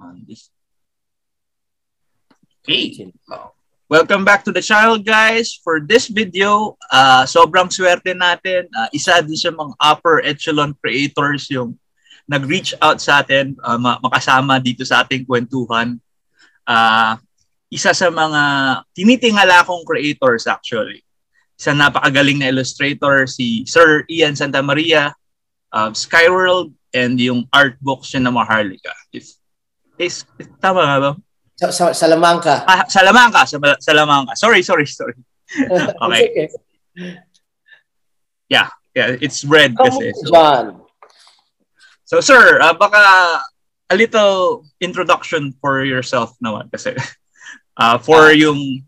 on this. Okay. Welcome back to the channel guys. For this video, uh, sobrang swerte natin. Uh, isa din sa mga upper echelon creators yung nag-reach out sa atin, uh, makasama dito sa ating kwentuhan. Uh, isa sa mga tinitingala kong creators actually. Isa napakagaling na illustrator, si Sir Ian Santa Maria of Skyworld and yung art books niya na Maharlika. If, is, tama nga ba? Sa, sa, Salamanca. Ah, Salamanca. Sa, Salamanca. Sorry, sorry, sorry. okay. okay. Yeah, yeah, it's red kasi. So, John. so sir, uh, baka a little introduction for yourself naman kasi uh, for uh, yung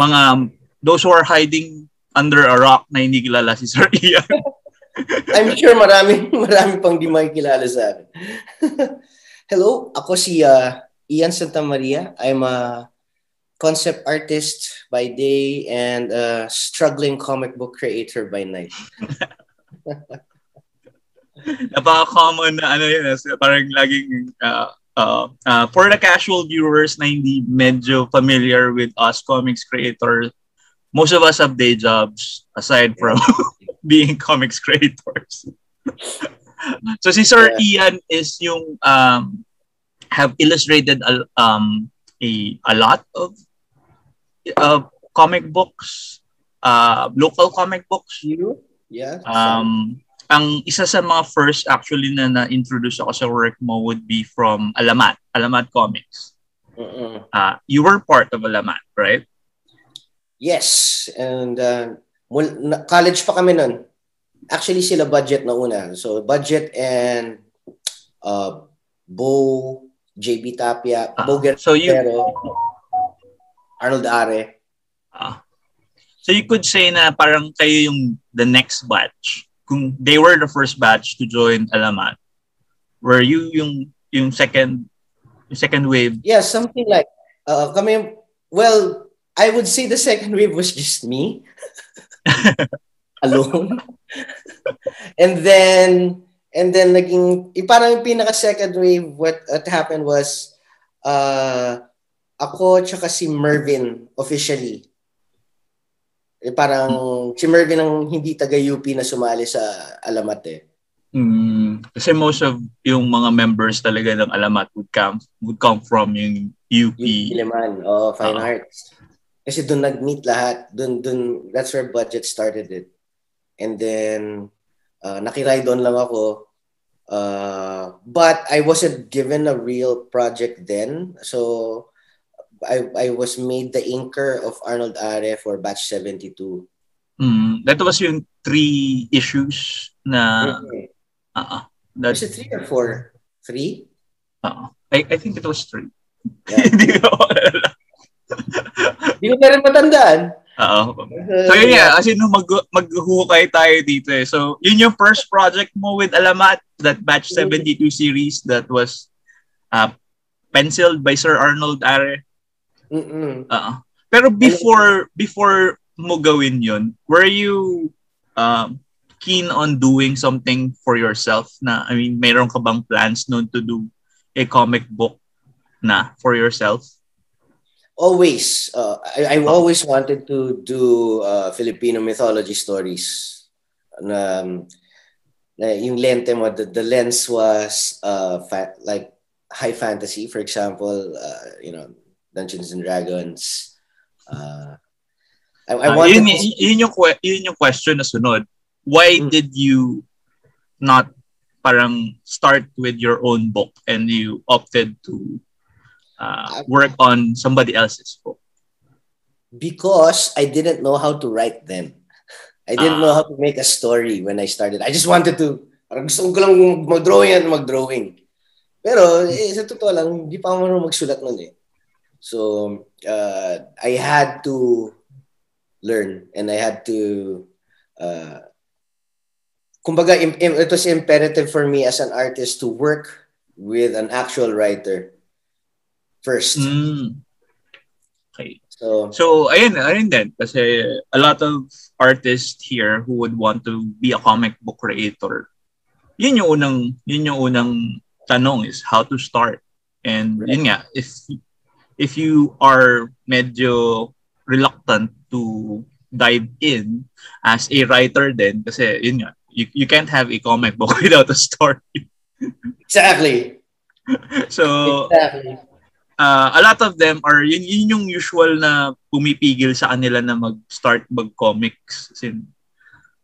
mga those who are hiding under a rock na hindi kilala si Sir Ian. I'm sure marami marami pang di makikilala sa akin. Hello, ako si uh, Ian Santa Maria. I'm a concept artist by day and a struggling comic book creator by night. Napaka-common na ano yun, parang laging uh, uh, uh, for the casual viewers na hindi medyo familiar with us comics creators, most of us have day jobs aside from being comics creators. so si Sir yeah. Ian is yung um, have illustrated a, um, a, a lot of uh, comic books, uh, local comic books. You? Yeah. Um, ang isa sa mga first actually na na-introduce ako sa work mo would be from Alamat, Alamat Comics. Uh-uh. Uh, you were part of Alamat, right? Yes. And uh, college pa kami nun. Actually, sila budget na una. So, budget and uh, Bo, JB Tapia, uh, Boger so you, Arnold Are. Uh, so you could say na parang kayo yung the next batch. Kung they were the first batch to join Alamat, were you yung yung second yung second wave? Yeah, something like uh, kami well, I would say the second wave was just me alone. and then And then naging yung parang yung pinaka second wave what, what happened was uh, ako tsaka si Mervin officially. Eh, parang si Mervin ang hindi taga UP na sumali sa Alamat eh. Mm, kasi most of yung mga members talaga ng Alamat would come would come from yung UP. Iliman, oh, Fine uh-huh. Arts. Kasi doon nag-meet lahat. Doon, doon, that's where budget started it. And then, uh, nakiride on lang ako. Uh, but I wasn't given a real project then. So I, I was made the inker of Arnold Are for batch 72. Mm, that was yung three issues na... Okay. Uh-uh. That, was it three or four? Three? Uh-uh. I, I think it was three. Hindi ko Hindi ko na rin matandaan. Oo. So yun nga, as in mag maghukay tayo dito eh. So yun yung first project mo with Alamat, that batch 72 series that was uh, penciled by Sir Arnold Are. Mm-mm. Uh, pero before before mo gawin yun, were you um, keen on doing something for yourself na I mean, mayroon ka bang plans noon to do a comic book na for yourself? Always uh, I, I've always wanted to do uh, Filipino mythology stories. Um, yung lente mo the, the lens was uh, fa- like high fantasy. For example uh, you know Dungeons and Dragons. Uh, I, I uh, wanted yun, to... yun, yung, yun yung question na sunod. Why mm. did you not parang start with your own book and you opted to uh, work on somebody else's book? Because I didn't know how to write them. I didn't uh, know how to make a story when I started. I just wanted to, parang gusto ko lang mag-drawing at mag-drawing. Pero eh, sa totoo lang, hindi pa ako magsulat nun eh. So, uh, I had to learn and I had to, uh, kumbaga, it was imperative for me as an artist to work with an actual writer first. Mm. Okay. So, so ayun, ayun din. Kasi a lot of artists here who would want to be a comic book creator, yun yung unang, yun yung unang tanong is how to start. And right. yun nga, if if you are medyo reluctant to dive in as a writer then kasi yun nga, you, you can't have a comic book without a story. exactly. so exactly. Uh, a lot of them are yun, yun yung usual na pumipigil sa kanila na mag-start mag-comics. Sin,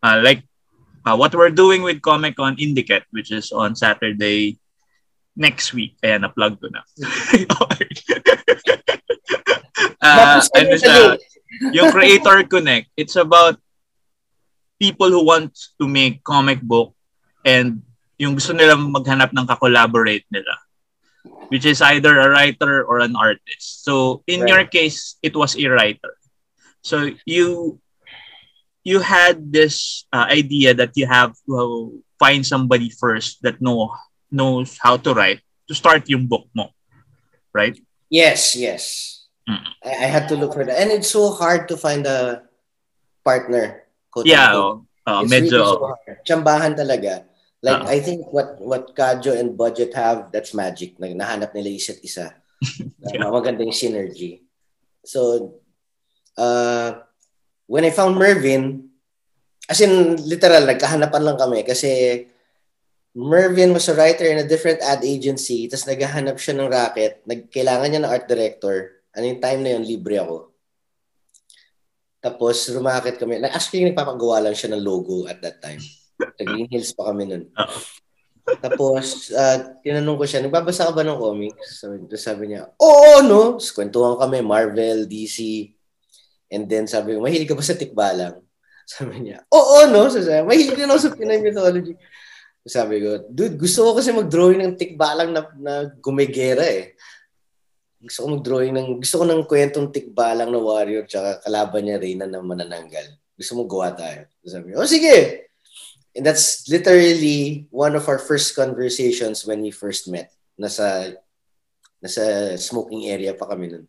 uh, like uh, what we're doing with Comic Con Indicate, which is on Saturday next week. Ayan, na-plug ko na. uh, ano siya, yung Creator Connect, it's about people who want to make comic book and yung gusto nila maghanap ng ka-collaborate nila which is either a writer or an artist. So in right. your case, it was a writer. So you you had this uh, idea that you have to find somebody first that know knows how to write to start yung book mo, right? Yes, yes. Mm. I, I had to look for that, and it's so hard to find a partner. Yeah, oh, uh, it's medyo. Really so hard. Chambahan talaga. Like, uh I think what what Kajo and Budget have, that's magic. Like, nahanap nila isa't isa. yeah. Maganda yung synergy. So, uh, when I found Mervin, as in, literal, nagkahanapan lang kami kasi Mervin was a writer in a different ad agency, tapos naghahanap siya ng racket, nagkailangan niya ng art director. Ano yung time na yun, libre ako. Tapos, rumakit kami. Actually, nagpapagawa lang siya ng logo at that time. Sa Green Hills pa kami nun. Tapos, uh, tinanong ko siya, nagbabasa ka ba ng comics? So, sabi niya, oo, no. Kwentuhan kami, Marvel, DC. And then, sabi ko, mahilig ka ba sa tikbalang? Sabi niya, oo, no. So, sabi, mahilig din ako sa Pinay mythology. Sabi ko, dude, gusto ko kasi mag-drawing ng tikbalang na, na gumegera eh. Gusto ko mag-drawing ng, gusto ko ng kwentong tikbalang na warrior tsaka kalaban niya Reyna na manananggal. Gusto mo gawa tayo. Sabi ko, oh sige. And that's literally one of our first conversations when we first met. Nasa nasa smoking area pa kami nun.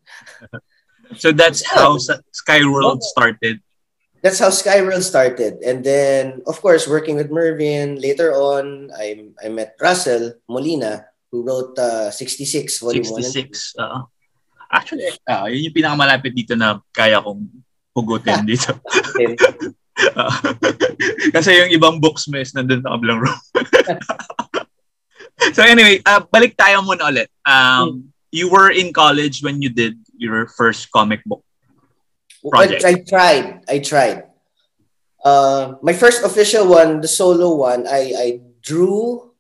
so that's how Skyworld started. That's how Skyworld started. And then, of course, working with Mervin, later on, I, I met Russell Molina, who wrote uh, 66, volume 66, 1 uh, Actually, uh, yun yung pinakamalapit dito na kaya kong hugutin dito. Kasi yung ibang books mo is nandun sa kablang room. so anyway, uh, balik tayo muna ulit. Um, hmm. You were in college when you did your first comic book project. I, I tried. I tried. Uh, my first official one, the solo one, I, I drew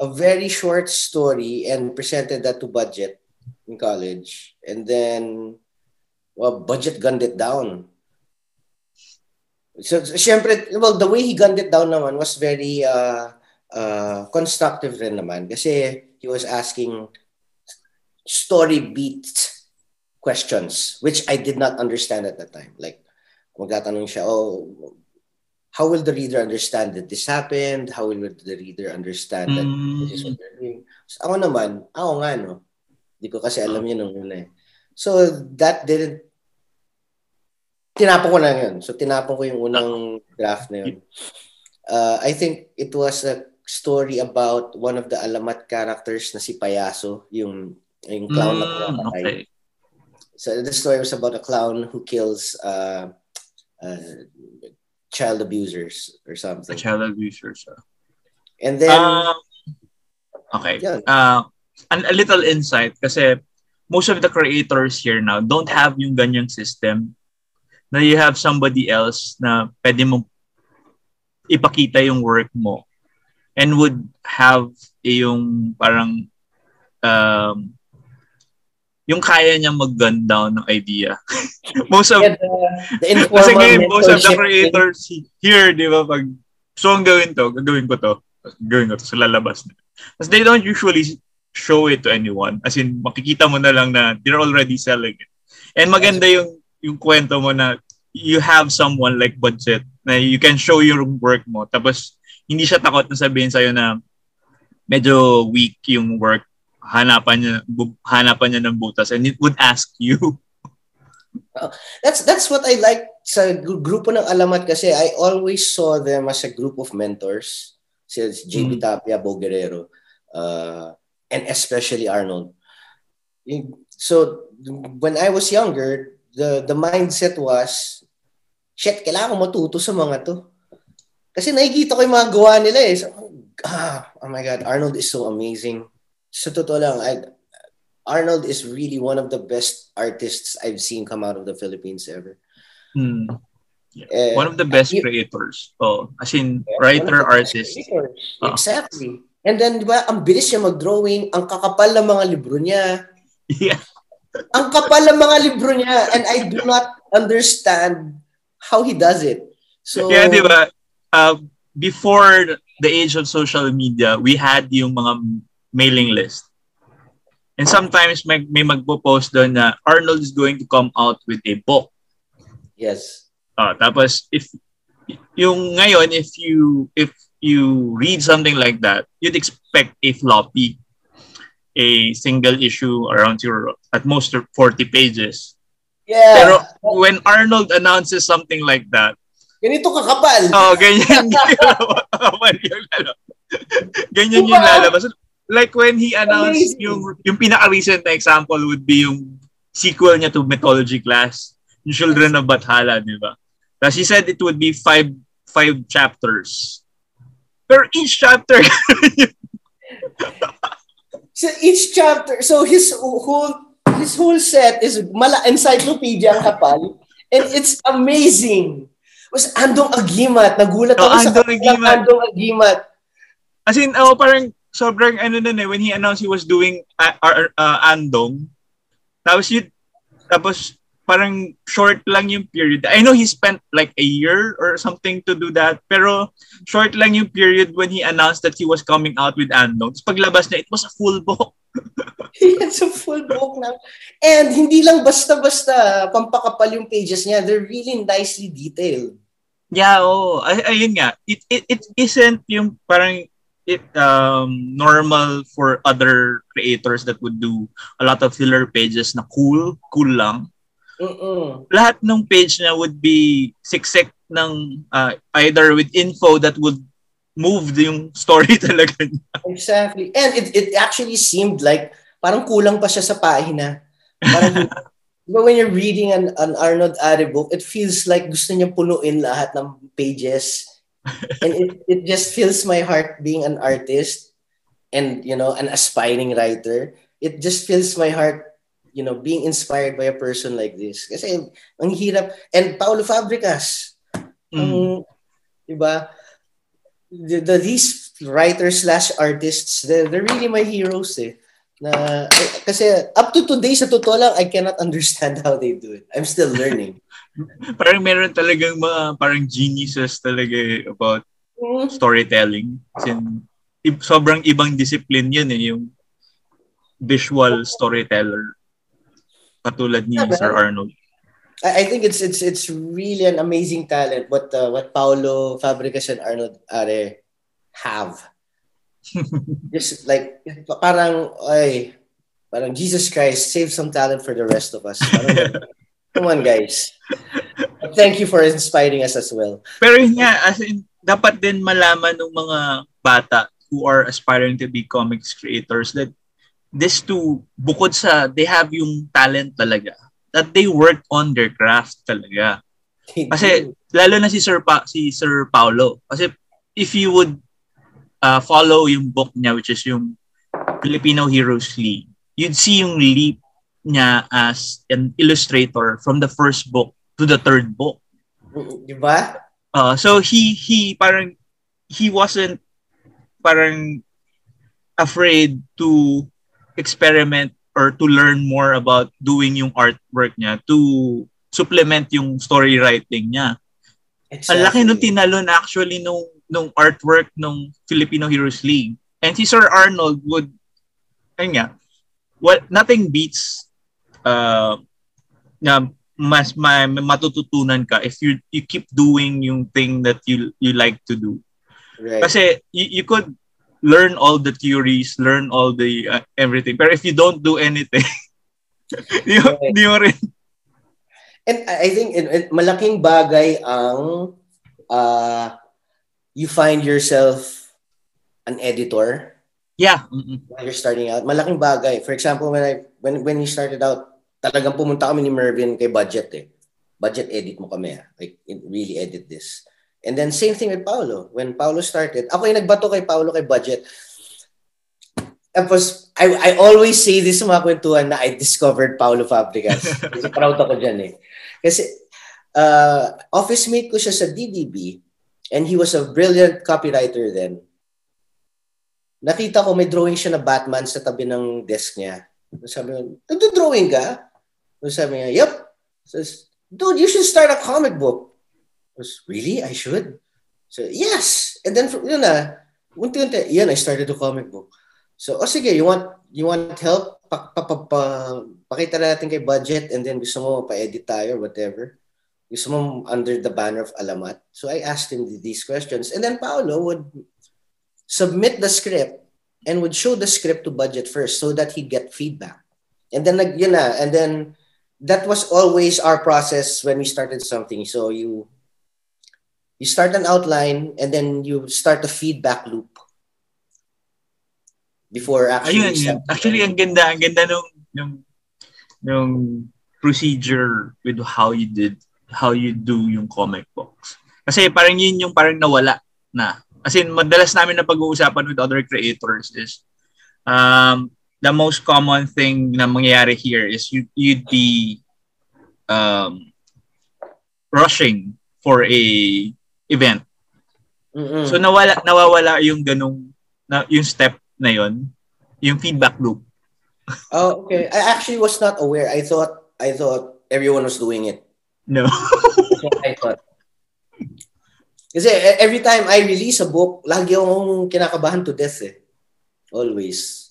a very short story and presented that to Budget in college. And then, well, Budget gunned it down So, so syempre, well, the way he gunned it down naman was very uh, uh, constructive rin naman kasi he was asking story beat questions which I did not understand at the time. Like, magtatanong siya, oh, how will the reader understand that this happened? How will the reader understand that mm. this is what they're doing? So, ako naman, ako nga, no? Hindi ko kasi alam yun nung una eh. So, that didn't tinapon ko lang yun. So, tinapon ko yung unang draft na yun. Uh, I think it was a story about one of the alamat characters na si Payaso, yung, yung clown mm, na pinapatay. Okay. So, the story was about a clown who kills uh, uh, child abusers or something. A child abusers. Uh. And then... Uh, okay. Yeah. Uh, and a little insight kasi most of the creators here now don't have yung ganyang system na you have somebody else na pwede mo ipakita yung work mo and would have yung parang um, yung kaya niya mag-gun down ng idea. most of, yeah, the, the kasi ngayon, most of the creators here, di ba, pag, so ang gawin to, gagawin ko to, gawin ko to, sa lalabas na. Because they don't usually show it to anyone. As in, makikita mo na lang na they're already selling it. And maganda yung yung kwento mo na you have someone like budget na you can show your work mo tapos hindi siya takot na sabihin sa'yo na medyo weak yung work hanapan niya hanapan niya ng butas and it would ask you. Uh, that's that's what I like sa grupo ng alamat kasi I always saw them as a group of mentors. Si JB mm. Tapia, Bo Guerrero uh, and especially Arnold. So when I was younger, the the mindset was, shit, kailangan ko matuto sa mga to. Kasi nakikita ko yung mga gawa nila eh. So, ah, oh my God, Arnold is so amazing. Sa totoo lang, I, Arnold is really one of the best artists I've seen come out of the Philippines ever. Hmm. Yeah. Uh, one of the best creators. Oh, as in yeah, writer, artist. Oh. Exactly. And then, di ba, ang bilis niya mag-drawing, ang kakapal ng mga libro niya. Yeah. Ang kapal ng mga libro niya and I do not understand how he does it. So, yeah, di ba? uh, before the age of social media, we had yung mga mailing list. And sometimes may, may magpo-post doon na Arnold is going to come out with a book. Yes. Uh, tapos if yung ngayon if you if you read something like that, you'd expect a floppy a single issue around your at most 40 pages. Yeah. Pero when Arnold announces something like that, Ganito kakapal. Oo, oh, ganyan. kakapal yung lalabas. ganyan yung lalabas. Like when he announced Amazing. yung yung pinaka-recent na example would be yung sequel niya to Mythology Class, yung Children of Bathala, di ba? Tapos he said it would be five five chapters. Pero each chapter So each chapter, so his whole his whole set is mala encyclopedia ang kapal and it's amazing. Was Andong Agimat. Nagulat ako oh, sa Andong Agimat. Andong Agimat. As in, oh, parang sobrang ano nun eh, when he announced he was doing uh, uh, uh, Andong, tapos yun, tapos parang short lang yung period. I know he spent like a year or something to do that, pero short lang yung period when he announced that he was coming out with Andong. Tapos paglabas na, it was a full book. It's a full book na. And hindi lang basta-basta pampakapal yung pages niya. They're really nicely detailed. Yeah, oh, ay, ayun nga. It, it, it isn't yung parang it um normal for other creators that would do a lot of filler pages na cool, cool lang. Mm-mm. Lahat ng page niya would be siksik ng uh, either with info that would move yung story talaga niya. Exactly. And it, it actually seemed like parang kulang pa siya sa pahina. Parang But when you're reading an, an Arnold Are book, it feels like gusto niya punuin lahat ng pages. and it, it just fills my heart being an artist and, you know, an aspiring writer. It just fills my heart, you know, being inspired by a person like this. Kasi ang hirap. And Paulo Fabricas. Mm. Um, diba? The, the, these writers slash artists, they're, they're really my heroes eh na eh, kasi up to today sa totoo lang I cannot understand how they do it. I'm still learning. parang meron talagang mga parang geniuses talaga eh, about mm. storytelling. Kasi sobrang ibang discipline yun eh, yung visual storyteller. Katulad ni yeah, Sir Arnold. I, think it's it's it's really an amazing talent what uh, what Paulo Fabricas and Arnold Are have Just like, parang, ay, parang Jesus Christ, save some talent for the rest of us. Parang, come on, guys. But thank you for inspiring us as well. Pero yun nga, as in, dapat din malaman ng mga bata who are aspiring to be comics creators that this too, bukod sa they have yung talent talaga, that they work on their craft talaga. Kasi lalo na si Sir pa, si Sir Paulo. Kasi if you would uh, follow yung book niya, which is yung Filipino Heroes League, you'd see yung leap niya as an illustrator from the first book to the third book. Di ba? Uh, so he he parang he wasn't parang afraid to experiment or to learn more about doing yung artwork niya to supplement yung story writing niya. Exactly. Ang laki nung tinalon actually nung nung artwork nung Filipino Heroes League. And si Sir Arnold would, ayun nga, well, nothing beats uh, na mas ma, matututunan ka if you you keep doing yung thing that you you like to do. Right. Kasi you, you could learn all the theories, learn all the uh, everything. Pero if you don't do anything, di, right. di mo rin. And I think it, it, malaking bagay ang uh, you find yourself an editor Yeah. Mm-mm. While you're starting out, malaking bagay. For example, when I when when we started out, talagang pumunta kami ni Mervin kay budget eh. Budget edit mo kami. ah. Like really edit this. And then same thing with Paolo. When Paolo started, ako yung nagbato kay Paolo kay budget. Tapos, I, I always say this sa mga kwentuhan na I discovered Paolo Fabregas. Kasi proud ako dyan eh. Kasi, uh, office mate ko siya sa DDB and he was a brilliant copywriter then. Nakita ko may drawing siya na Batman sa tabi ng desk niya. Sabi ko, nagdo-drawing ka? Sabi niya, yep. Says, dude, you should start a comic book. Was, really? I should? So, yes. And then, from, yun na, unti-unti, yan, I started a comic book. So, oh sige, you want you want help? Pa, pa, pa, pa, pakita natin kay budget and then gusto mo pa-edit tayo whatever. Gusto mo under the banner of Alamat. So I asked him these questions. And then Paolo would submit the script and would show the script to budget first so that he'd get feedback. And then, like, yun na, and then that was always our process when we started something. So you you start an outline and then you start a feedback loop before actually Ayun, Actually, ang ganda, ang ganda nung, nung, nung procedure with how you did, how you do yung comic books. Kasi parang yun yung parang nawala na. As in, madalas namin na pag-uusapan with other creators is um, the most common thing na mangyayari here is you, you'd be um, rushing for a event. Mm-mm. So nawala nawawala yung ganung na, yung step na yon, yung feedback loop. oh, okay. I actually was not aware. I thought I thought everyone was doing it. No. That's what I thought. Kasi e- every time I release a book, lagi akong kinakabahan to death eh. Always.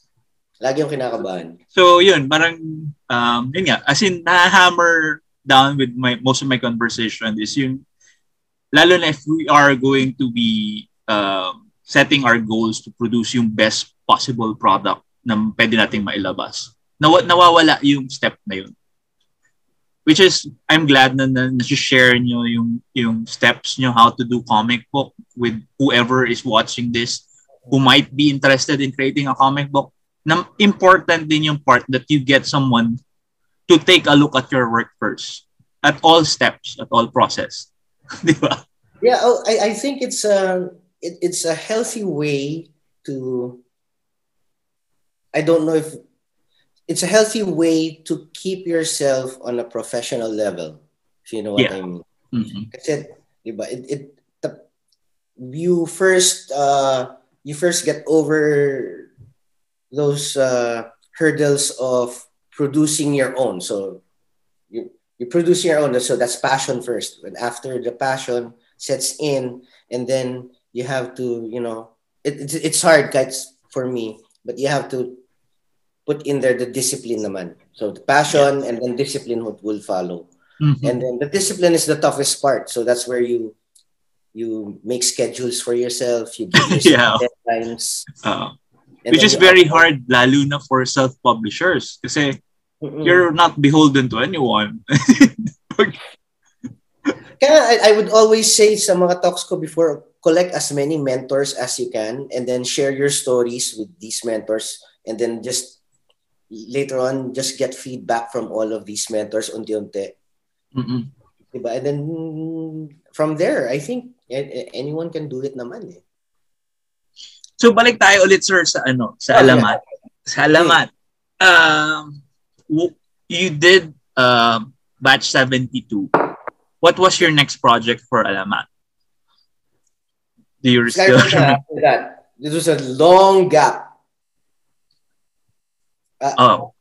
Lagi akong kinakabahan. so yun, parang um yun nga, as in na-hammer down with my most of my conversation is yung lalo na if we are going to be um, setting our goals to produce yung best possible product na pwede nating mailabas. Nawa, nawawala yung step na yun. Which is, I'm glad na, na share nyo yung, yung steps nyo how to do comic book with whoever is watching this who might be interested in creating a comic book. Na important din yung part that you get someone to take a look at your work first. At all steps, at all process. Di ba? Yeah, oh, I, I think it's a it, it's a healthy way to I don't know if it's a healthy way to keep yourself on a professional level. If you know what Yeah. I mean. Mhm. Kasi, di ba, it, it the, you first uh you first get over those uh hurdles of producing your own. So you you produce your own. So that's passion first. And after the passion sets in, and then you have to, you know, it, it's it's hard, guys, for me. But you have to put in there the discipline naman. So the passion and then discipline would, will follow. Mhm. And then the discipline is the toughest part. So that's where you you make schedules for yourself. You give yourself Yeah. deadlines. And Which is very hard, lalo na for self-publishers. Kasi Mm-mm. you're not beholden to anyone. Kaya I, I would always say sa mga talks ko before, collect as many mentors as you can and then share your stories with these mentors and then just later on just get feedback from all of these mentors unti-unti. Mm-mm. Diba? And then from there, I think anyone can do it naman eh. So balik tayo ulit sir sa ano, sa Oh, alamat. Sa alamat. Um you did um batch 72. What was your next project for alamat? Do you still After that, this was a long gap. Uh, Oh.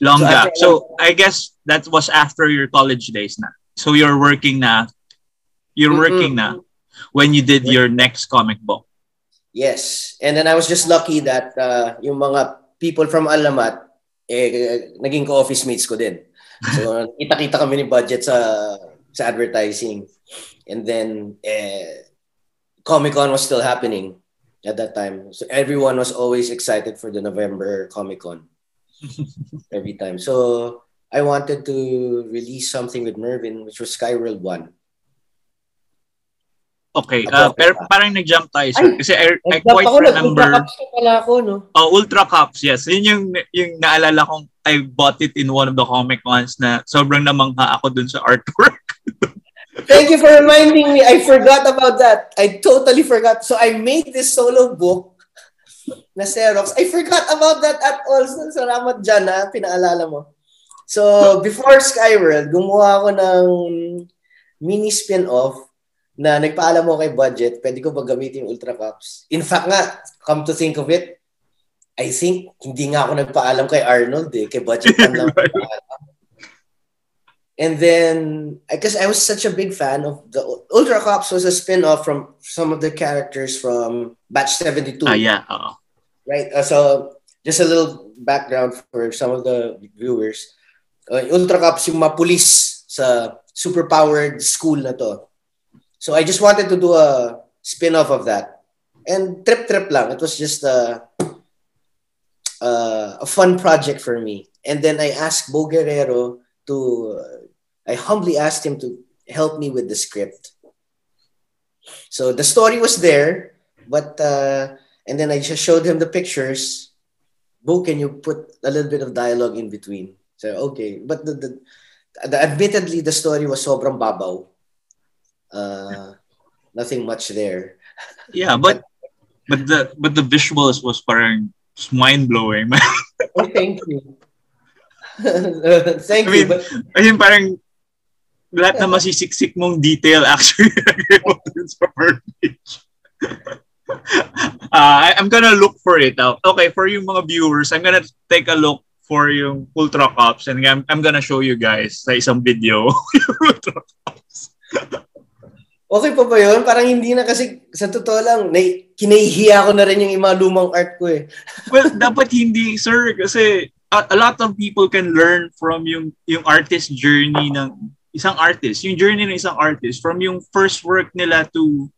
Long So, gap. So I guess that was after your college days na. So you're working now. You're Mm-mm. working now when you did your next comic book. Yes. And then I was just lucky that uh, yung mga people from Alamat, eh, naging co-office mates ko din. So, kita-kita kami ni budget sa sa advertising. And then, eh, Comic-Con was still happening at that time. So, everyone was always excited for the November Comic-Con. Every time. So, I wanted to release something with Mervin, which was Skyworld 1. Okay, uh, pero parang nag-jump tayo, sir. Ay, Kasi I, I quite ako, remember... nag-ultra cups pala ako, no? Oh, Ultra Cups, yes. Yun yung, yung naalala kong I bought it in one of the comic ones na sobrang namangha ako dun sa artwork. Thank you for reminding me. I forgot about that. I totally forgot. So I made this solo book na Xerox. I forgot about that at all. So, salamat dyan na pinaalala mo. So, before Skyworld, gumawa ako ng mini spin-off na nagpaalam mo kay budget, pwede ko ba gamitin yung Ultra Cups? In fact nga, come to think of it, I think hindi nga ako nagpaalam kay Arnold eh, kay budget man lang. And then, because I was such a big fan of the Ultra Cops was a spin-off from some of the characters from Batch 72. Ah, yeah. Uh, right? Uh, so, just a little background for some of the viewers. Uh, Ultra Cops yung mga police sa superpowered school na to. So, I just wanted to do a spin-off of that. And trip-trip lang. It was just a, uh, a fun project for me. And then I asked Bo Guerrero to I humbly asked him to help me with the script. So the story was there, but uh, and then I just showed him the pictures. Bo, can you put a little bit of dialogue in between? So okay, but the, the, the admittedly the story was sobrang babaw. Uh, nothing much there. Yeah, but but the but the visuals was parang mind blowing. oh, thank you. thank I mean, you. But, parang lahat na masisiksik mong detail actually mo dun sa first uh, I, I'm gonna look for it out. Okay, for you mga viewers, I'm gonna take a look for yung Ultra Cups and I'm, I'm gonna show you guys sa isang video yung Ultra Cups. Okay pa ba yun? Parang hindi na kasi sa totoo lang, na, kinahihiya ko na rin yung mga lumang art ko eh. well, dapat hindi, sir, kasi a, a lot of people can learn from yung yung artist journey ng isang artist, yung journey ng isang artist from yung first work nila to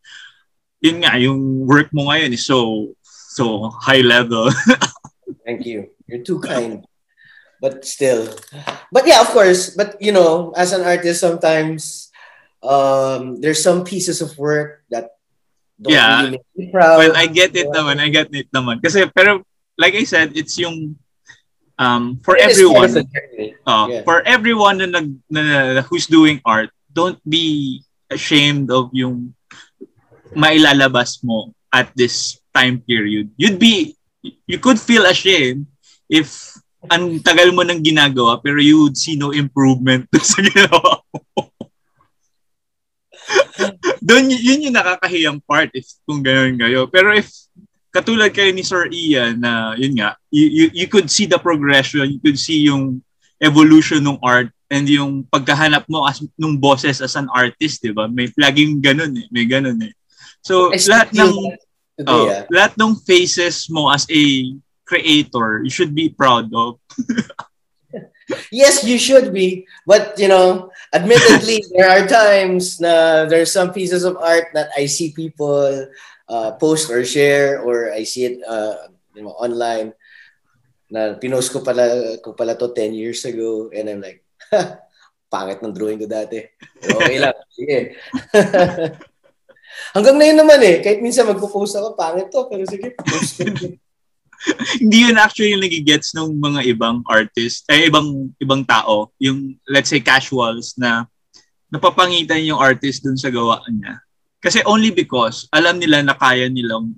yun nga, yung work mo ngayon is so so high level. Thank you. You're too kind. But still. But yeah, of course. But you know, as an artist sometimes um there's some pieces of work that don't Yeah. really make me proud. well, I get it naman, I get it naman. Kasi pero like I said, it's yung um for It everyone. Uh, Yeah. For everyone na, nag, na, na, who's doing art, don't be ashamed of yung mailalabas mo at this time period. You'd be, you could feel ashamed if ang tagal mo nang ginagawa pero you would see no improvement sa ginawa mo. Doon, yun yung nakakahiyang part if kung gano'n kayo. Pero if katulad kayo ni Sir Ian na yun nga, you, you, you could see the progression, you could see yung evolution ng art and yung pagkahanap mo as nung boses as an artist, 'di ba? May laging ganun eh, may ganun eh. So I lahat ng today, oh, ah. lahat ng faces mo as a creator, you should be proud of. Yes, you should be. But, you know, admittedly, there are times na there's some pieces of art that I see people uh, post or share or I see it uh, you know, online na pinost ko pala, ko pala to 10 years ago and I'm like, pangit ng drawing ko dati. Okay lang. Sige. Hanggang ngayon naman eh, kahit minsan magpo-post ako, pangit to, pero sige, post ko. Hindi yun actually yung nagigets ng mga ibang artist, eh ibang ibang tao, yung let's say casuals na napapangitan yung artist dun sa gawaan niya. Kasi only because alam nila na kaya nilang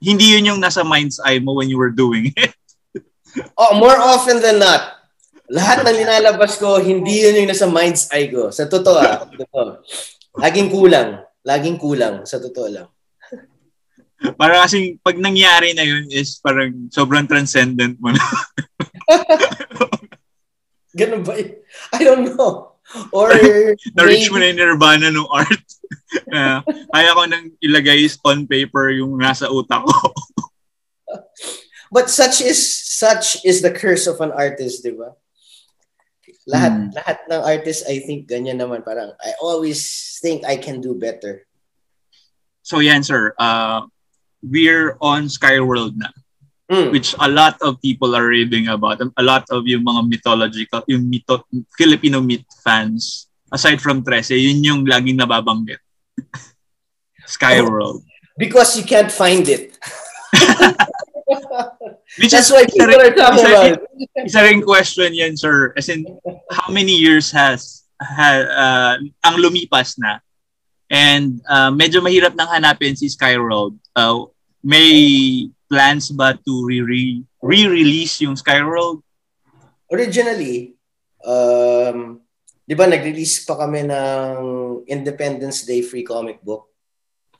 hindi yun yung nasa mind's eye mo when you were doing it. Oh, more often than not, lahat ng linalabas ko, hindi yun yung nasa mind's eye ko. Sa totoo ah. Totoo. Laging kulang. Laging kulang. Sa totoo lang. Para kasing pag nangyari na yun is parang sobrang transcendent mo na. Ganun ba? I don't know. Or Na-reach mo na yung nirvana ng art. na kaya ko nang ilagay on paper yung nasa utak ko. But such is such is the curse of an artist, di ba? Lahat Hmm. lahat ng artist I think ganyan naman parang I always think I can do better. So yan sir, uh, we're on Skyworld na. Mm. which a lot of people are reading about. A lot of yung mga mythological, yung mytho, Filipino myth fans, aside from Trece, yun yung laging nababanggit. Skyworld. Because you can't find it. Which That's is, why isa people rin- are talking isa about it. isa rin question yan, sir. As in, how many years has ha, uh, ang lumipas na? And uh, medyo mahirap nang hanapin si Skyworld. Uh, may plans ba to re- re-release yung Skyworld? Originally, um, di ba nag-release pa kami ng Independence Day free comic book?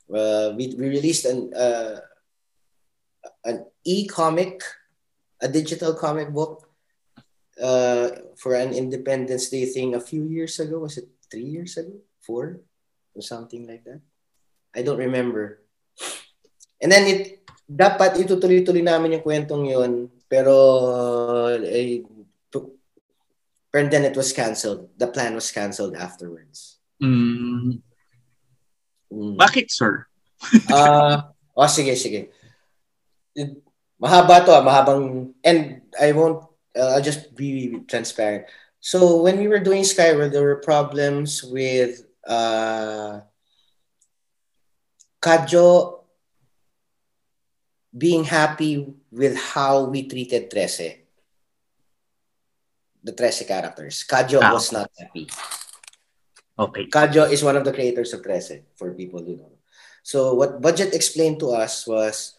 Uh, we, we released an, uh, an e-comic, a digital comic book uh, for an Independence Day thing a few years ago. Was it three years ago? Four? Or something like that? I don't remember. And then it, dapat itutuloy-tuloy namin yung kwentong yun. Pero, eh, to- but then it was canceled. The plan was canceled afterwards. Mm, Mm. bakit, sir? Ah, oh, sige, sige. It- mahaba to, ah, mahabang, and I won't, uh, I'll just be transparent. So when we were doing Skyward, there were problems with uh, Kajo being happy with how we treated Trece. The Trece characters. Kajo Ah. was not happy. Okay. Kajo is one of the creators of Trece, for people who know. So what Budget explained to us was,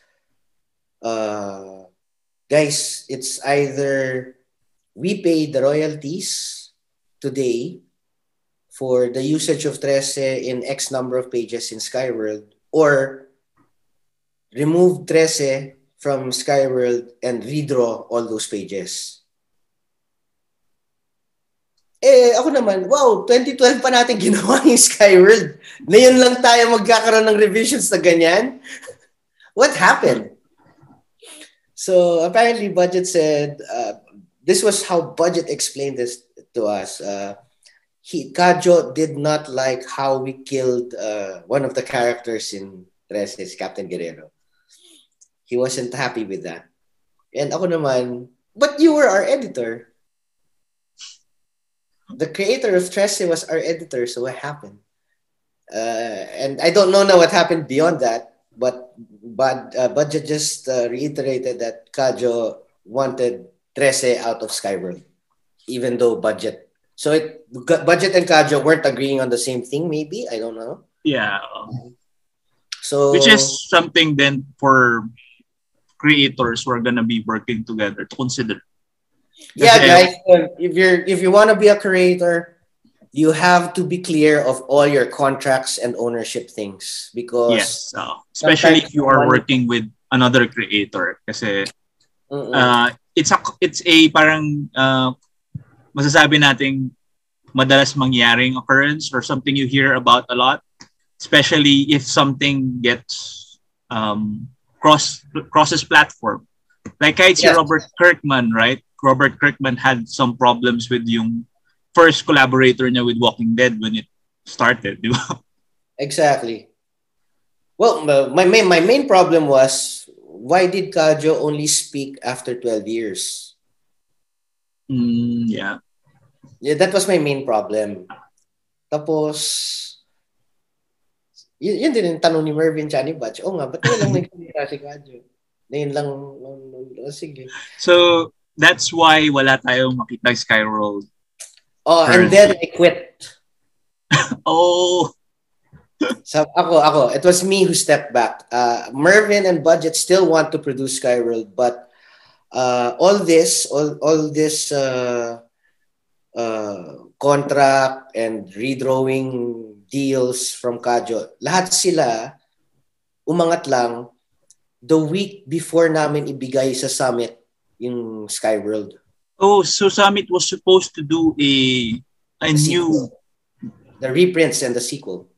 uh, guys, it's either we pay the royalties today for the usage of Trece in X number of pages in Skyworld, or remove Trece from Skyworld and redraw all those pages. Eh, ako naman, wow, 2012 pa natin ginawa yung Skyworld. Ngayon lang tayo magkakaroon ng revisions na ganyan. What happened? So apparently Budget said, uh, this was how Budget explained this to us. Uh, he, Kajo did not like how we killed uh, one of the characters in Reses, Captain Guerrero. He wasn't happy with that. And ako naman, but you were our editor. The creator of Trece was our editor, so what happened? Uh, and I don't know now what happened beyond that, but but uh, Budget just uh, reiterated that Kajo wanted Trece out of Skyworld, even though Budget. So it Budget and Kajo weren't agreeing on the same thing. Maybe I don't know. Yeah. So Which is something then for creators who are gonna be working together to consider. yeah, guys. um, If you're if you want to be a creator, you have to be clear of all your contracts and ownership things because Yes. uh, especially if you are working with another creator kasi Mm-mm. uh, it's a it's a parang uh, masasabi nating madalas mangyaring occurrence or something you hear about a lot especially if something gets um, cross crosses platform like kahit si Yes. Robert Kirkman right Robert Kirkman had some problems with yung first collaborator niya with Walking Dead when it started di ba Exactly. Well, my main my main problem was why did Kajo only speak after 12 years? Mm, yeah Yeah, that was my main problem. Tapos, yun, yun din yung tanong ni Mervin Chani Batch. Oo nga, ba't ngayon lang nagsalita si Kajo? Ngayon lang, oh, sige. so that's why wala tayong makita Skyroll Oh, and then I quit. oh So, ako, ako, it was me who stepped back. Uh, Mervin and Budget still want to produce Skyworld, but uh, all this, all, all this uh, uh, contract and redrawing deals from Kajo, lahat sila umangat lang the week before namin ibigay sa summit yung Skyworld. Oh, so Summit was supposed to do a a The new sequel. The reprints and the sequel.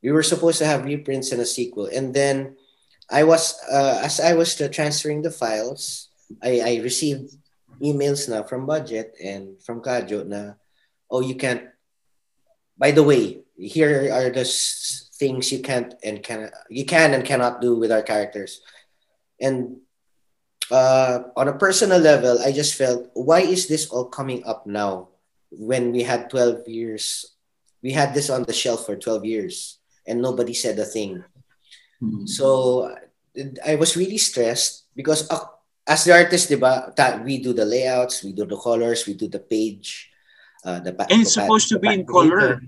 We were supposed to have reprints and a sequel. And then I was, uh, as I was transferring the files, I, I received emails now from Budget and from Kajo na, oh, you can't, by the way, here are the things you can't and can, you can and cannot do with our characters. And uh, on a personal level, I just felt, why is this all coming up now when we had 12 years we had this on the shelf for 12 years and nobody said a thing. Mm. So I was really stressed because uh, as the artist, diba, ta- we do the layouts, we do the colors, we do the page. Uh, the pa- And it's the pa- supposed to the be in pa- color.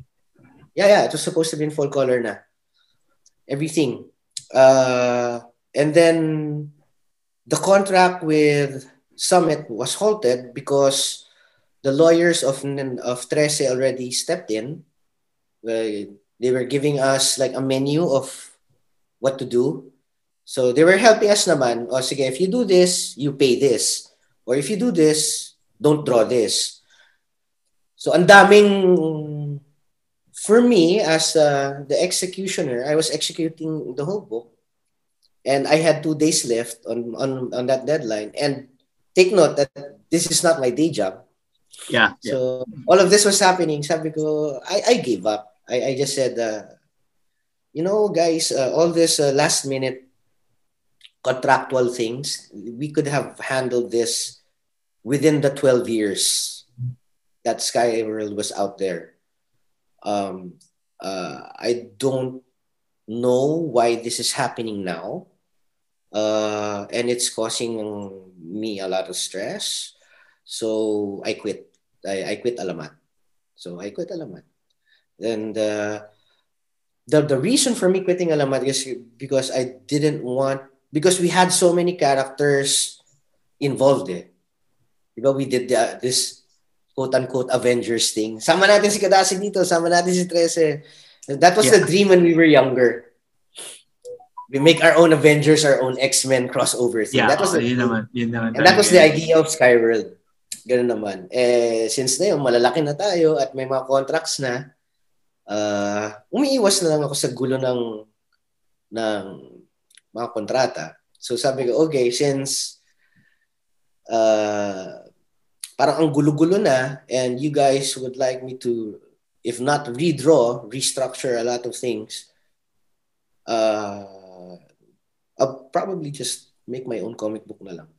Yeah, yeah, it was supposed to be in full color na. Everything. Uh, and then the contract with Summit was halted because the lawyers of of Trece already stepped in. Uh, they were giving us like a menu of what to do. So they were helping us naman. O sige, if you do this, you pay this. Or if you do this, don't draw this. So ang daming for me as uh, the executioner, I was executing the whole book. And I had two days left on, on, on that deadline. And take note that this is not my day job. Yeah. yeah. So all of this was happening. Sabi ko, I, I gave up. I, I just said, uh, you know, guys, uh, all this uh, last minute contractual things, we could have handled this within the 12 years that Sky World was out there. Um, uh, I don't know why this is happening now. Uh, and it's causing me a lot of stress. So I quit. I, I quit Alamat. So I quit Alamat. And uh, the, the reason for me quitting Alamat is because I didn't want, because we had so many characters involved eh. Diba we did the, this quote-unquote Avengers thing. Sama natin si Kadasig dito, sama natin si Trece. That was Yeah. the dream when we were younger. We make our own Avengers, our own X-Men crossover thing. Yeah, that was oh, the yun naman. Yun naman And that was the idea of Skyworld. Ganun naman. Eh, since na yun, malalaki na tayo at may mga contracts na, uh, umiiwas na lang ako sa gulo ng, ng mga kontrata. So sabi ko, okay, since uh, parang ang gulo-gulo na and you guys would like me to, if not redraw, restructure a lot of things, uh, I'll probably just make my own comic book na lang.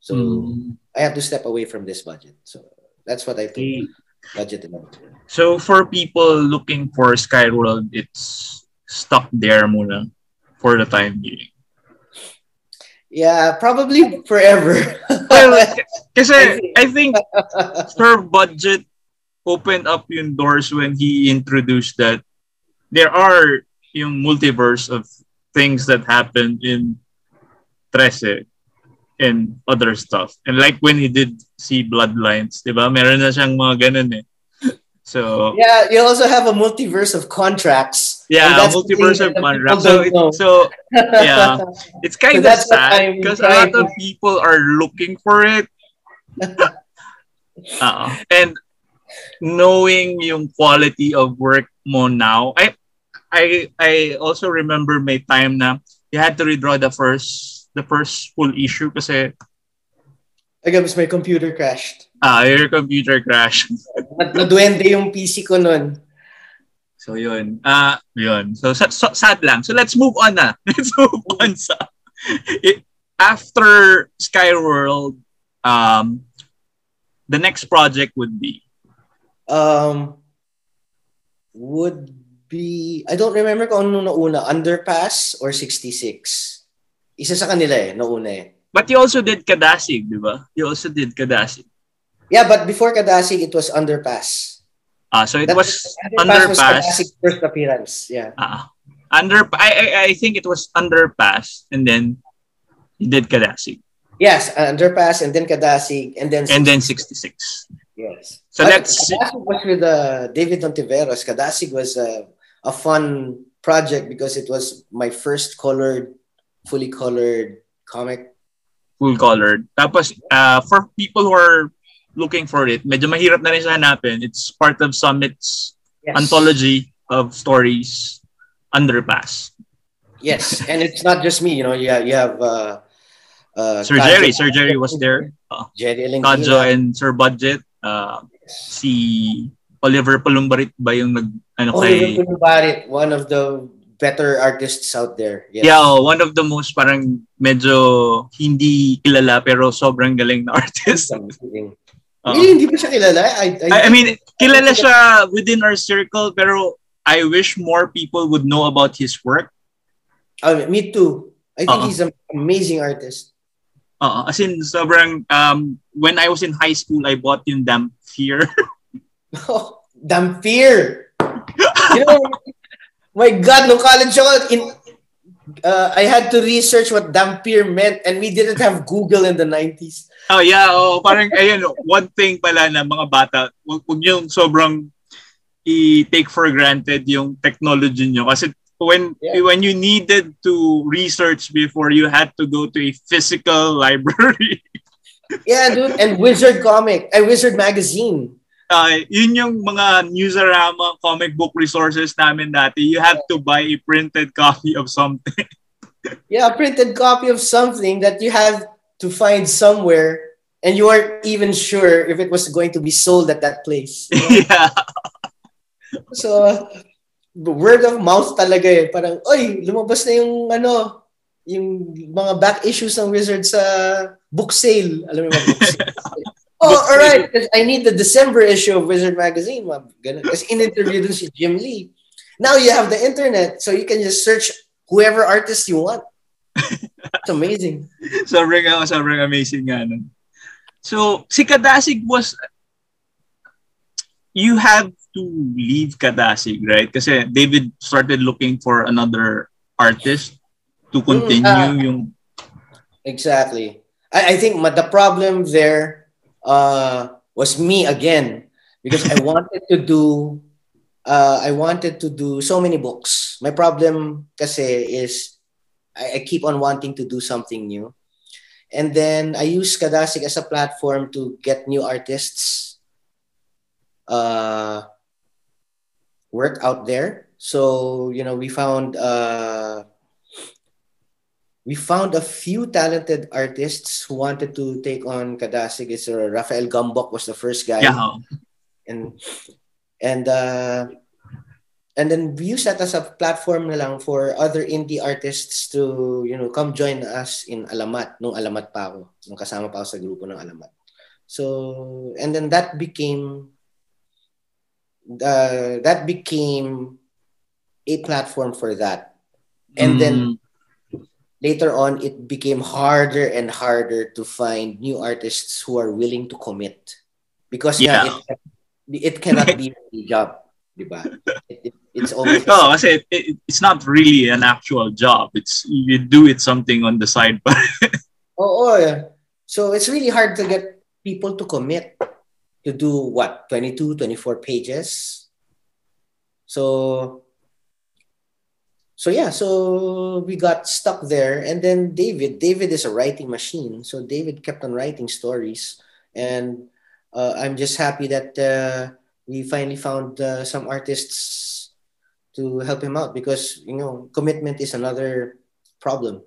So, Mm. I have to step away from this budget. So, that's what I Okay. Budget in. So for people looking for Skyworld, it's stuck there muna for the time being. Yeah, probably forever. Well, kasi I think Sir Budget opened up yung doors when he introduced that there are yung multiverse of things that happened in Trece and other stuff. And like when he did see Bloodlines, di ba? Meron na siyang mga ganun eh. So, yeah, you also have a multiverse of contracts. yeah, the multiverse of that contract. people So, it, so yeah, it's kind of sad because a lot of people are looking for it. uh And knowing yung quality of work mo now, I I I also remember my time na you had to redraw the first the first full issue kasi guess my computer crashed. ah your computer crashed. At naduwende yung PC ko nun. So yun. Ah, yun. So, sa- so sad lang. So let's move on na. Let's move on sa it, after Skyworld um the next project would be Um, would be, I don't remember kung ano nauna, Underpass or 66. Isa sa kanila eh, nauna eh. But you also did Kadasig, di ba? You also did Kadasig. Yeah, but before Kadasig, it was Underpass. Ah, so it That- was was Underpass. Kadasig's first appearance. Yeah. Ah, under I, I I think it was Underpass and then you did Kadasig Yes, uh, Underpass and then Kadasig and then and then 66. Yes. So But let's Kadasig was with uh, David Ontiveros. Kadasig was uh, a fun project because it was my first colored, fully colored comic. full colored. Tapos uh, for people who are looking for it, medyo mahirap na rin siya hanapin. It's part of Summit's Yes. anthology of stories Underpass. Yes, and it's not just me. You know, you have, you have uh, uh, Sir Kadjo- Jerry, Sir Jerry was there. Jerry Kadjo Elengina. and Sir Budget. Uh, si Oliver Palumbarit ba yung nag ano kay Oliver Pulubarit, one of the better artists out there. Yes. Yeah, oh, one of the most parang medyo hindi kilala pero sobrang galing na artist. Oo. Really, hindi ba siya kilala? I, I, I, I mean, kilala siya within our circle pero I wish more people would know about his work. Oh, me too. I think Oo. he's an amazing artist. Oo, as in, sobrang, um, when I was in high school, I bought yung Damn Fear. Oh, damn fear. you know, my God, nung college ako, in, uh, I had to research what dampier meant and we didn't have Google in the 90s. oh, yeah. Oh, parang, ayun, one thing pala na mga bata, wag, wag yung sobrang i-take for granted yung technology nyo. Kasi when Yeah. when you needed to research before, you had to go to a physical library. Yeah, dude. And Wizard Comic, uh, Wizard Magazine. Uh, yun yung mga newsarama comic book resources namin dati. You have to buy a printed copy of something. Yeah, a printed copy of something that you have to find somewhere and you aren't even sure if it was going to be sold at that place. you know? yeah. So, word of mouth talaga eh. Parang, oy, lumabas na yung ano, yung mga back issues ng Wizard sa book sale. Alam mo yung book sale? Oh, Book sale. alright. 'cause I need the December issue of Wizard Magazine. Ganun. Kasi in-interview dun si Jim Lee. Now you have the internet, so you can just search whoever artist you want. It's amazing. sobrang, uh, sobrang amazing nga nun. So, si Kadasig was, you have to leave Kadasig, right? Kasi David started looking for another artist to continue ah. yung, Exactly. I, I think the problem there uh, was me again because I wanted to do uh, I wanted to do so many books. My problem kasi is I, I keep on wanting to do something new. And then I use Kadasik as a platform to get new artists uh, work out there. So, you know, we found uh, we found a few talented artists who wanted to take on Kadasig. It's uh, Rafael Gumbok was the first guy, yeah, and and uh, and then we use that as a platform na lang for other indie artists to you know come join us in Alamat nung Alamat pa ako. Nung kasama pa ako sa grupo ng Alamat. So and then that became uh, that became a platform for that, and then Mm, later on it became harder and harder to find new artists who are willing to commit because Yeah. yeah, it, it cannot be a job diba? It, it, it's always oh, kasi it, it's not really an actual job. It's, you do it something on the side. But oh, oh yeah. so it's really hard to get people to commit to do what 22 24 pages so so yeah so we got stuck there and then david david is a writing machine so david kept on writing stories and uh, i'm just happy that uh, we finally found uh, some artists to help him out because you know commitment is another problem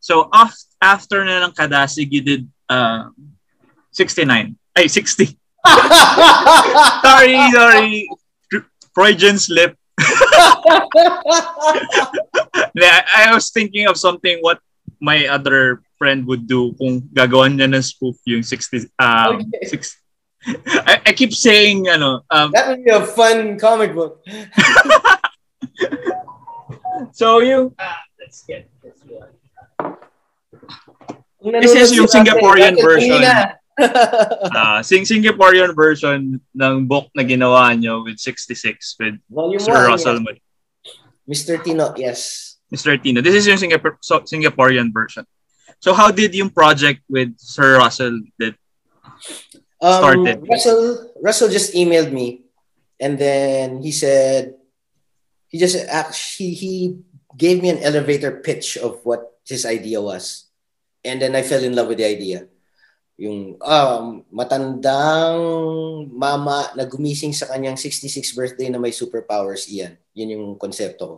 so af- after na ng Kadasig, you did uh, 69. Ay, 60. sorry, sorry. Freudian slip. Yeah, I, was thinking of something what my other friend would do kung gagawan niya ng spoof yung 60 um Okay. six I, I keep saying ano um that would be a fun comic book so yung ah, let's get this one. This is yung si Dante, Singaporean Dante, version. na. Ah, sing Singaporean version ng book na ginawa nyo with 66 with Volume Sir 1, Russell yes. Mr. Tino, yes. Mr. Tino. This is yung Singapore, so, Singaporean version. So how did yung project with Sir Russell that Um, Russell, Russell just emailed me, and then he said he just actually he gave me an elevator pitch of what his idea was, and then I fell in love with the idea. Yung um, matandang mama na gumising sa kanyang 66th birthday na may superpowers iyan. Yun yung konsepto ko.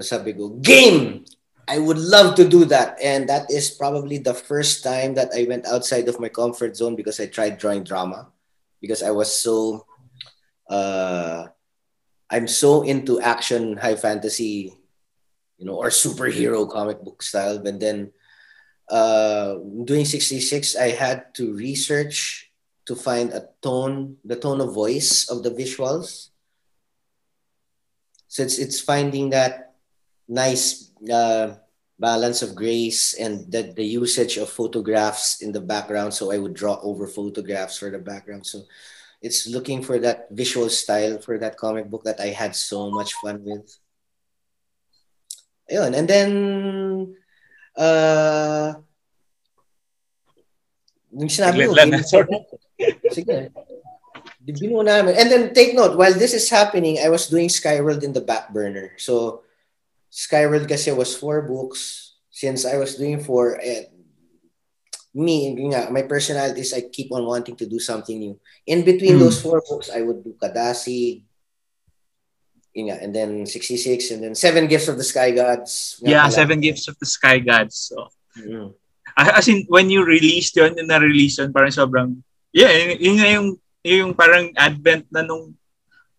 Sabi ko, game! I would love to do that. And that is probably the first time that I went outside of my comfort zone because I tried drawing drama. Because I was so, uh, I'm so into action, high fantasy, you know, or superhero comic book style. But then uh, doing 66, I had to research to find a tone, the tone of voice of the visuals. So it's, it's finding that nice uh, balance of grace and the, the usage of photographs in the background. So I would draw over photographs for the background. So it's looking for that visual style for that comic book that I had so much fun with. And then, uh, yung sinabi ko, lang, sige. Binuo namin. And then take note, while this is happening, I was doing Skyworld in the back burner. So, Skyworld kasi was four books. Since I was doing four, eh, me, nga, my personality is I keep on wanting to do something new. In between mm. those four books, I would do Kadasi, yun nga, and then 66, and then Seven Gifts of the Sky Gods. Yeah, Seven Gifts of the Sky Gods. So, mm. As in, when you released yun, yung na-release yun, parang sobrang, yeah, yun, yun yung, yung parang advent na nung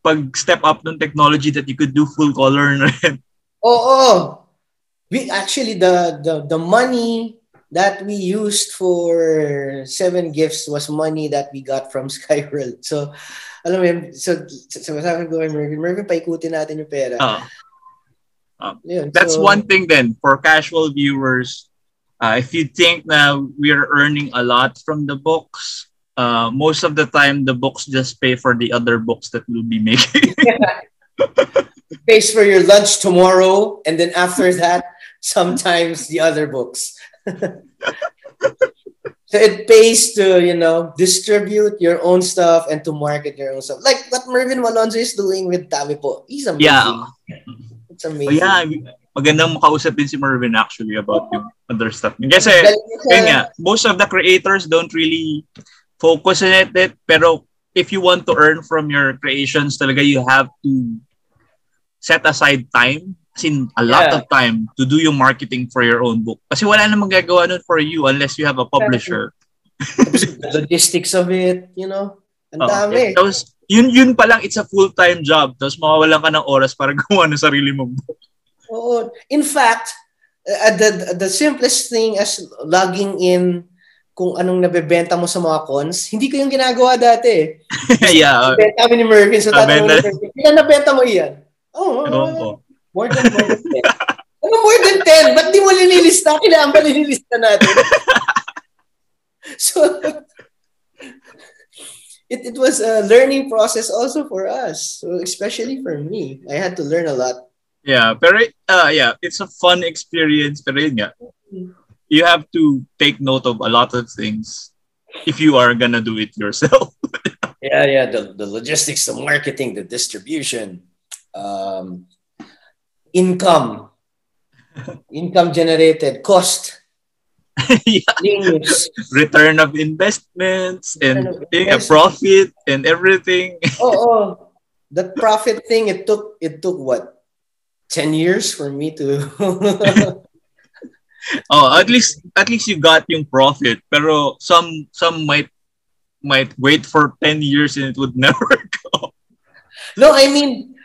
pag-step up ng technology that you could do full color na rin. Oo. Oh, oh. We actually, the, the, the money that we used for seven gifts was money that we got from Skyworld. So, alam mo yun, so, so sabi ko kay Mervin, Mervin, paikutin natin yung pera. Uh, uh, yun, that's so, one thing then, for casual viewers, uh, if you think na we are earning a lot from the books, uh, most of the time, the books just pay for the other books that we'll be making. it pays for your lunch tomorrow, and then after that, sometimes the other books. so it pays to, you know, distribute your own stuff and to market your own stuff. Like what Mervin Malonzo is doing with Tabi po. He's amazing. Yeah. It's amazing. Oh, yeah, magandang makausap din si Mervin actually about yung other stuff. Kasi, kaya nga, most of the creators don't really focus on it, it, pero if you want to earn from your creations talaga, you have to set aside time as in a lot yeah. of time to do yung marketing for your own book. Kasi wala namang gagawa nun for you unless you have a publisher. the logistics of it, you know. Ang oh, dami. Okay. Tapos, yun, yun pa lang, it's a full-time job. Tapos mawawalan ka ng oras para gawa ng sarili mong book. Oo. In fact, uh, the, the simplest thing as logging in kung anong nabebenta mo sa mga cons, hindi ko yung ginagawa dati. yeah. Nabenta kami ni Mervin. So, tatanong ni Mervin, ilan nabenta mo iyan? Oh, oh, oh. More than, more than 10. ano more than 10? Ba't di mo linilista? Kailangan ba linilista natin? so, it, it was a learning process also for us. So, especially for me. I had to learn a lot. Yeah, pero uh, yeah, it's a fun experience. Pero yun nga, you have to take note of a lot of things if you are gonna do it yourself. yeah, yeah, the, the logistics, the marketing, the distribution. Um, income, income generated, cost, yeah. return of investments and of a profit and everything. oh, oh, the profit thing. It took it took what ten years for me to. oh, at least at least you got yung profit. Pero some some might might wait for 10 years and it would never go. No, I mean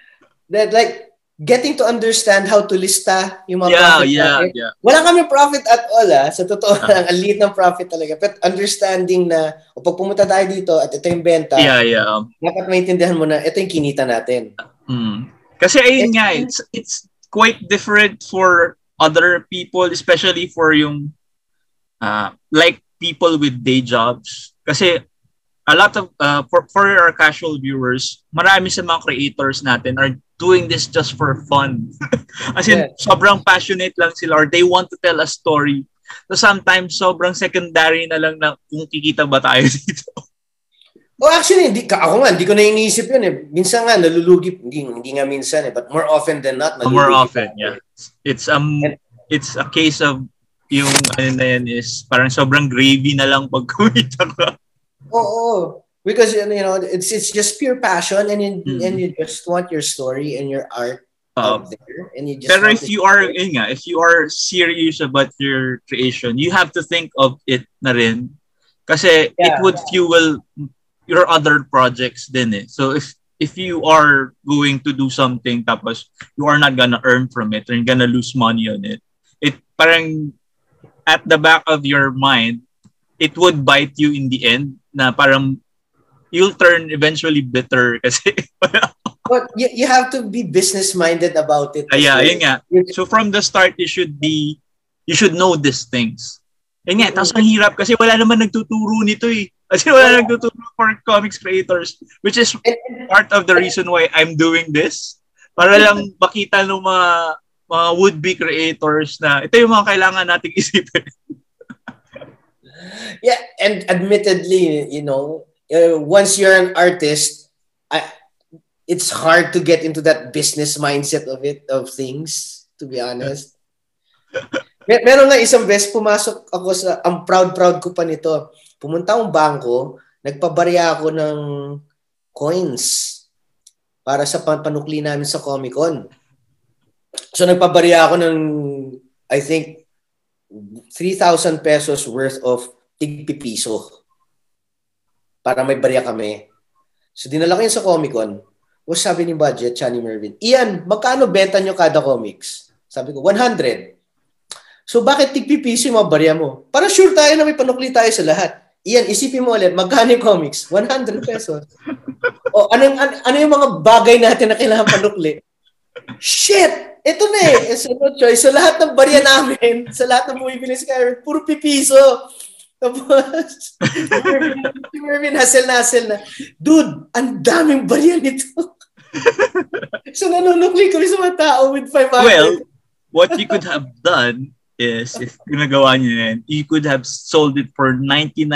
that like getting to understand how to lista yung mga yeah, profit yeah, natin. Yeah. Wala kami profit at all ah. Sa totoo uh lang, ang lead ng profit talaga. But understanding na, o pag pumunta tayo dito at ito yung benta, yeah, yeah. dapat maintindihan mo na ito yung kinita natin. Mm. Kasi ayun nga, it's, it's quite different for other people, especially for yung uh, like people with day jobs. Kasi a lot of uh, for for our casual viewers, marami sa mga creators natin are doing this just for fun. As in, yeah. sobrang passionate lang sila or they want to tell a story. So sometimes sobrang secondary na lang na kung kikita ba tayo dito. Oh, actually, hindi, ako nga, hindi ko na iniisip yun eh. Minsan nga, nalulugi, hindi, hindi nga minsan eh, but more often than not, nalulugi. More often, yeah. It's, um, And, it's a case of yung ano na yan is parang sobrang gravy na lang pag kumita ka. Oh, because you know it's it's just pure passion, and you, mm-hmm. and you just want your story and your art uh, out there, and you just. Pero if you are, yun nga, if you are serious about your creation, you have to think of it na rin, kasi yeah. it would fuel your other projects then eh. So if if you are going to do something tapos you are not gonna earn from it you're gonna lose money on it, it parang at the back of your mind, it would bite you in the end na parang you'll turn eventually bitter kasi But you, you have to be business-minded about it. Ah, yeah, yun nga. So from the start, you should be, you should know these things. Yun nga, tapos ang hirap kasi wala naman nagtuturo nito eh. Kasi wala yeah. nagtuturo for comics creators, which is part of the reason why I'm doing this. Para lang makita ng mga mga would-be creators na ito yung mga kailangan nating isipin. yeah, and admittedly, you know, uh, once you're an artist, I, it's hard to get into that business mindset of it, of things, to be honest. Mer meron nga isang beses pumasok ako sa, ang proud-proud ko pa nito. Pumunta akong bangko, nagpabarya ako ng coins para sa panukli namin sa Comic Con. So nagpabarya ako ng, I think, 3,000 pesos worth of tigpipiso para may barya kami. So dinala ko yun sa Comic Con. O sabi ni budget, Chani Mervin, Ian, magkano benta nyo kada comics? Sabi ko, 100. So bakit tigpipiso yung mga barya mo? Para sure tayo na may panukli tayo sa lahat. Iyan, isipin mo ulit, magkano yung comics? 100 pesos. o anong, an, ano yung mga bagay natin na kailangan panukli? Shit! Ito na eh. So, no choice. So lahat ng barya namin, sa lahat ng bumibili sa Skyrim, puro pipiso. Tapos, si Mervin, hassle na hassle na. Dude, ang daming barya nito. so nanunukli kami sa mga tao with 500. Well, what you could have done is if ginagawa niyo yan, you could have sold it for 99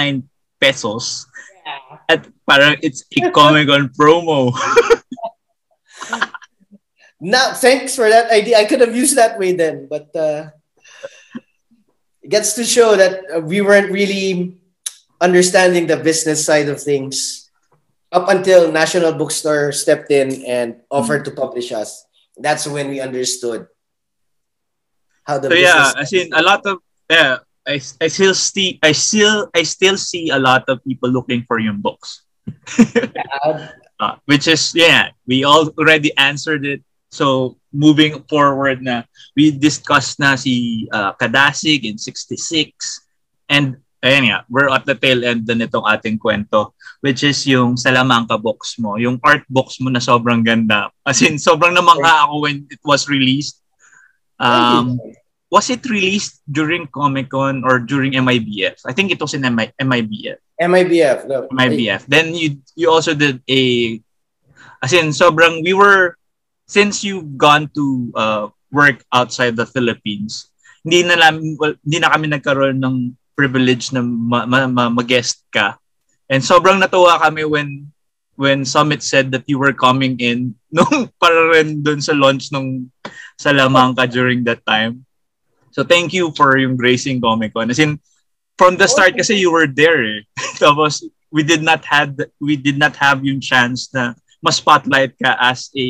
pesos. Yeah. At parang it's a Comic Con promo. now, thanks for that idea. I could have used that way then, but uh, it gets to show that uh, we weren't really understanding the business side of things up until National Bookstore stepped in and offered mm-hmm. to publish us. That's when we understood how the so yeah I in a lot of yeah I, I still see I still I still see a lot of people looking for your books yeah. uh, which is yeah we already answered it so moving forward na we discussed na si uh, Kadasig in 66 and ayan nga, we're at the tail end na nitong ating kwento, which is yung Salamanca box mo, yung art box mo na sobrang ganda. As in, sobrang namangha ako when it was released. Um, was it released during Comic Con or during MIBF? I think it was in MI, MIBF. MIBF. No. MIBF. Then you you also did a as in sobrang we were since you've gone to uh, work outside the Philippines, hindi na namin, hindi na kami nagkaroon ng privilege na ma, ma, ma, ma-guest ka. And sobrang natuwa kami when when Summit said that you were coming in nung para rin dun sa launch nung Salamanca during that time. So thank you for yung gracing Comic Con. As in, from the start kasi you were there eh. Tapos we did not had we did not have yung chance na ma-spotlight ka as a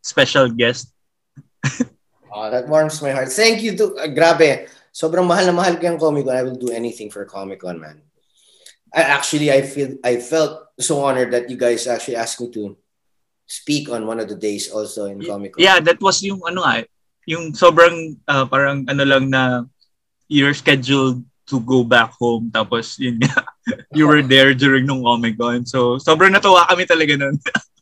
special guest. oh, that warms my heart. Thank you to uh, grabe. Sobrang mahal na mahal ko yung Comic Con. I will do anything for Comic Con, man. I actually I feel I felt so honored that you guys actually asked me to speak on one of the days also in Comic Con. Yeah, that was yung ano nga, yung sobrang uh, parang ano lang na you're scheduled to go back home tapos yun nga, you were there during nung Comic Con. So sobrang natuwa kami talaga noon.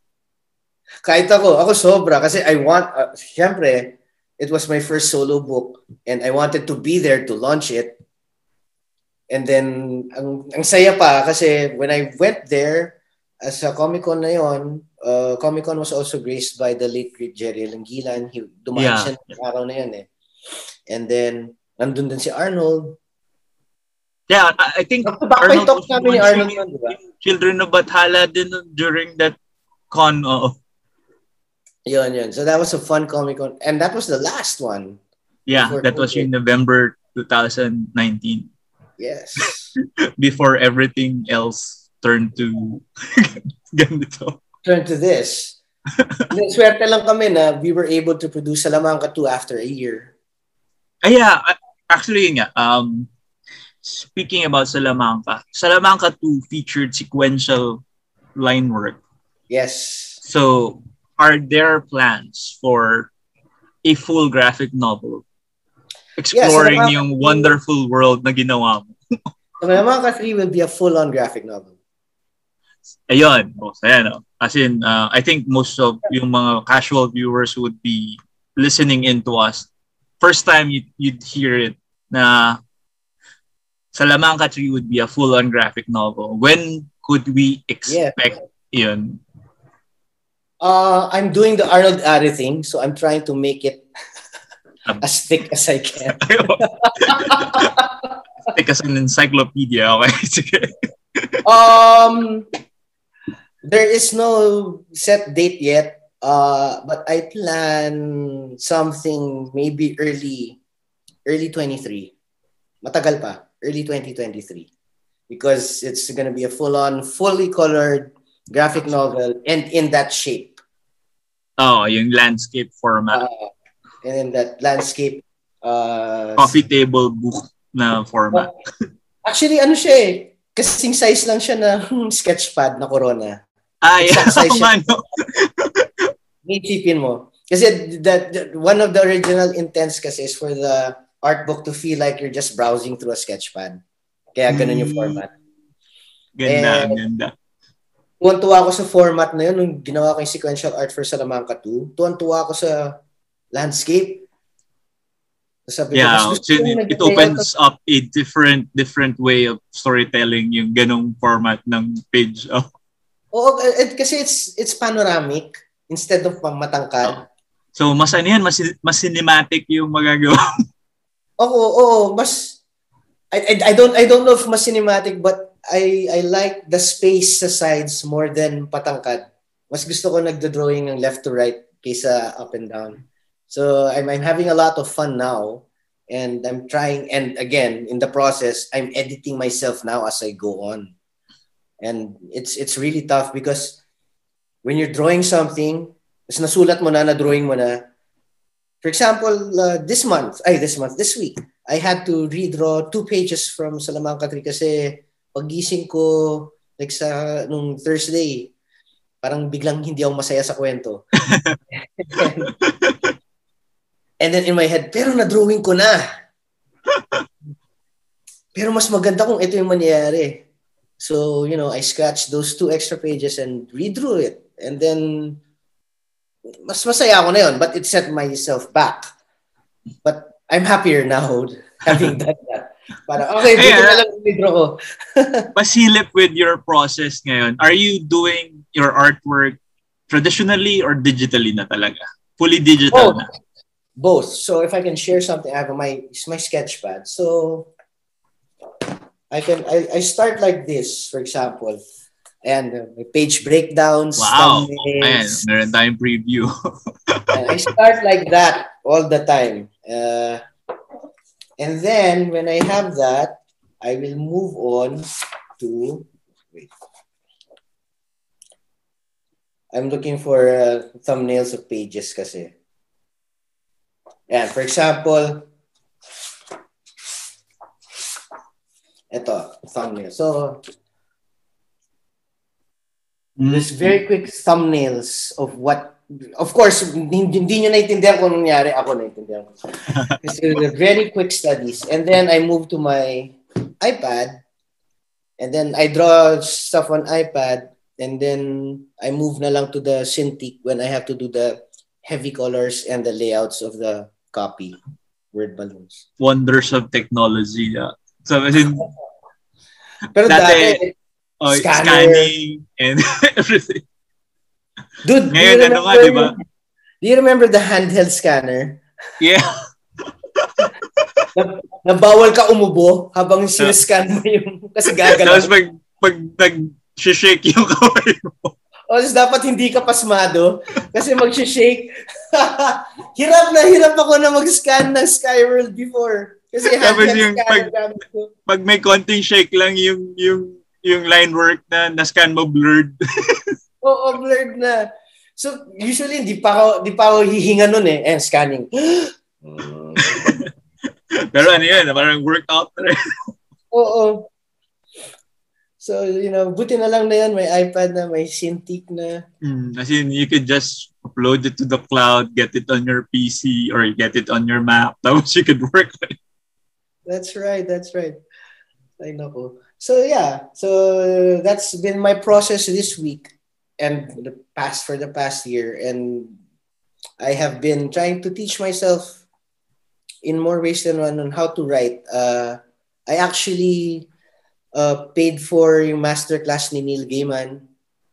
Kahit ako, ako sobra kasi I want uh, syempre it was my first solo book and I wanted to be there to launch it. And then, ang, ang saya pa kasi when I went there, as a Comic-Con na yon, uh, Comic-Con was also graced by the late great Jerry Langilan. He, dumaan yeah. siya ng araw na yun eh. And then, nandun din si Arnold. Yeah, I, think Arnold talk namin ni Arnold yun, di ba? Children of Bathala din during that con, oo. Yun, yun. So that was a fun Comic Con. And that was the last one. Yeah, that was in November 2019. Yes. before everything else turned to ganito. Turn to this. Swerte lang kami na we were able to produce Salamanca 2 after a year. Ah, yeah. Actually, yun nga. Um, speaking about Salamanca, Salamanca 2 featured sequential line work. Yes. So, are there plans for a full graphic novel? exploring Yeah, so yung wonderful world na ginawa mo. So, Salamanca 3 will be a full-on graphic novel. Ayun. Oh, saya, no? As in, uh, I think most of yung mga casual viewers would be listening in to us. First time you, you'd hear it na Salamanca 3 would be a full-on graphic novel. When could we expect yun? Uh, I'm doing the Arnold Ari thing, so I'm trying to make it as thick as I can. Take as an encyclopedia. Okay, um, there is no set date yet, uh, but I plan something maybe early, early 23. Matagal pa, early 2023. Because it's gonna be a full-on, fully colored graphic novel and in that shape. Oh, yung landscape format. Uh, and in that landscape uh, Coffee table book na format. Actually, ano siya eh. Kasing size lang siya ng sketchpad na Corona. Ah, yeah. Size siya. Ano? Isipin mo. Kasi that, that- one of the original intents kasi is for the art book to feel like you're just browsing through a sketchpad. Kaya ganun yung Mm. format. Ganda, Eh, ganda. Tuwan-tuwa ako sa format na yun nung ginawa ko yung sequential art for Salamanca 2. Tuwan-tuwa ako sa landscape. Sabi ko, Yeah, gusto so ko it, it opens up a different different way of storytelling yung ganong format ng page. Oh. Oo, eh, kasi it's it's panoramic instead of pang matangkad. So mas ano yan, mas, mas cinematic yung magagawa. Oo, oo, mas I, I, I don't I don't know if mas cinematic but I I like the space sa sides more than patangkad. Mas gusto ko nagdo-drawing ng left to right kaysa up and down. So I'm I'm having a lot of fun now and I'm trying and again in the process I'm editing myself now as I go on. And it's it's really tough because when you're drawing something, is nasulat mo na, na-drawing mo na, For example, uh, this month, ay this month, this week, I had to redraw two pages from Salamanca 3 kasi pagising ko like sa nung Thursday, parang biglang hindi ako masaya sa kwento. and, and then in my head, pero na-drawing ko na. Pero mas maganda kung ito yung mangyayari. So, you know, I scratched those two extra pages and redrew it. And then, mas masaya ako na yun, but it set myself back. But I'm happier now having done that. Para, okay, Hey, na lang redraw ko. Masilip with your process ngayon. Are you doing your artwork traditionally or digitally na talaga? Fully digital Oh. na? Both. So if I can share something, I have my my sketchpad. So I can I, I start like this, for example. And uh, my page breakdowns, Wow! Ayan, meron tayong preview. I start like that all the time. Uh, and then when I have that, I will move on to. Wait. I'm looking for uh, thumbnails of pages kasi. Yeah, for example, ito, thumbnail. So, there's very quick thumbnails of what of course hindi, hindi nyo naintindihan kung nangyari ako naintindihan ko kasi they're very quick studies and then I move to my iPad and then I draw stuff on iPad and then I move na lang to the Cintiq when I have to do the heavy colors and the layouts of the copy word balloons Wonders of technology. Yeah. So, as in, pero Dati- dati, oh, Scanner. scanning and everything. Dude do you Ngayon, ano nga, remember- di ba? do you remember the handheld scanner Yeah. na, na bawal ka umubo habang sinascan mo yung kasi gagalaw. Tapos pag, pag nag-shake yung kamay mo. O tapos dapat hindi ka pasmado kasi mag-shake. hirap na hirap ako na mag-scan ng Skyworld before. Kasi Tapos yung pag-. Pag may konting shake lang yung yung yung line work na na-scan mo blurred. Oo, blurred na. So, usually, di pa ako, di pa ako hihinga nun eh. And scanning. Pero ano yun, parang workout na rin. Oo. So, you know, buti na lang na yan. May iPad na, may Cintiq na. Mm, as in, you could just upload it to the cloud, get it on your PC or get it on your Mac. Tapos you could work it. That's right. That's right. I know. So yeah, so that's been my process this week and the past for the past year, and I have been trying to teach myself in more ways than one on how to write. Uh, I actually uh, paid for yung masterclass ni Neil Gaiman.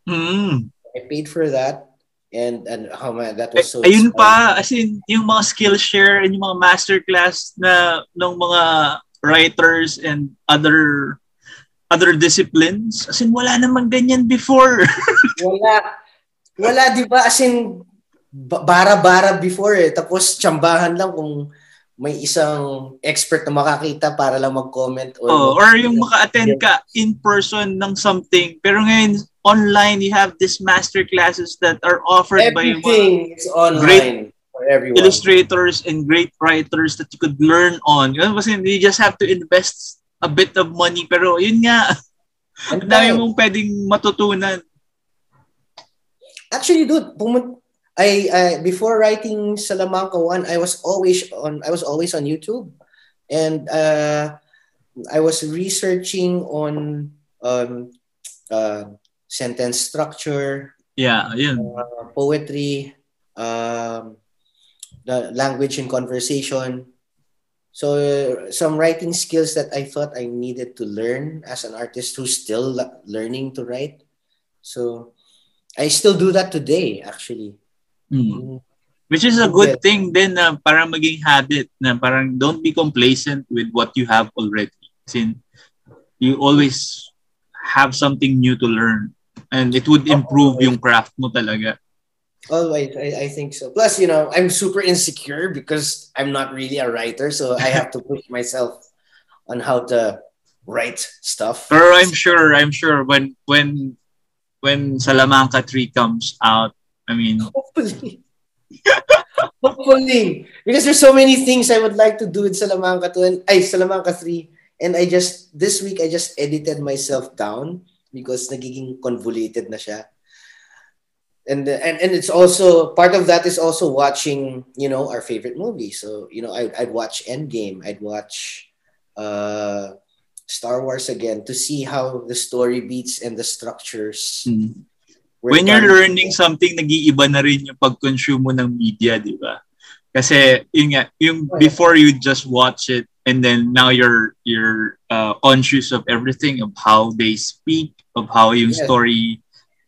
Mm. I paid for that. And and how man, that was so Ayun pa, as in, yung mga Skillshare and yung mga masterclass na ng mga writers and other other disciplines. As in, wala namang ganyan before. wala. Wala, di ba? As in, bara-bara before eh. Tapos, tsambahan lang kung may isang expert na makakita para lang mag-comment. Or, oh, or yung maka-attend ka in person ng something. Pero ngayon, online, you have these master classes that are offered Everything by is online great for everyone. illustrators and great writers that you could learn on. Kasi you just have to invest a bit of money. Pero yun nga, ang dami mong pwedeng matutunan. Actually, dude, pumun- I, I before writing Salamanca one, I was always on I was always on YouTube, and uh, I was researching on um, uh, sentence structure. Yeah, yeah. Uh, poetry, um, the language and conversation. So some writing skills that I thought I needed to learn as an artist who's still learning to write. So I still do that today, actually. Mm. Which is a good thing then na parang maging habit na parang don't be complacent with what you have already. Since you always have something new to learn and it would improve yung craft mo talaga. Oh, Always, I, I think so. Plus, you know, I'm super insecure because I'm not really a writer, so I have to push myself on how to write stuff. Pero I'm sure, I'm sure when when when Salamanca 3 comes out, I mean, hopefully. hopefully. Because there's so many things I would like to do in Salamanca 2 and ay, Salamanca 3. And I just, this week, I just edited myself down because nagiging convoluted na siya. And, and and it's also part of that is also watching you know our favorite movies. So you know I, I'd watch Endgame, I'd watch uh, Star Wars again to see how the story beats and the structures. Mm. When you're learning something, nag-iiba na rin yung pag-consume mo ng media, di ba? Kasi yun nga, yung before you just watch it and then now you're you're uh, conscious of everything of how they speak of how yung yes. story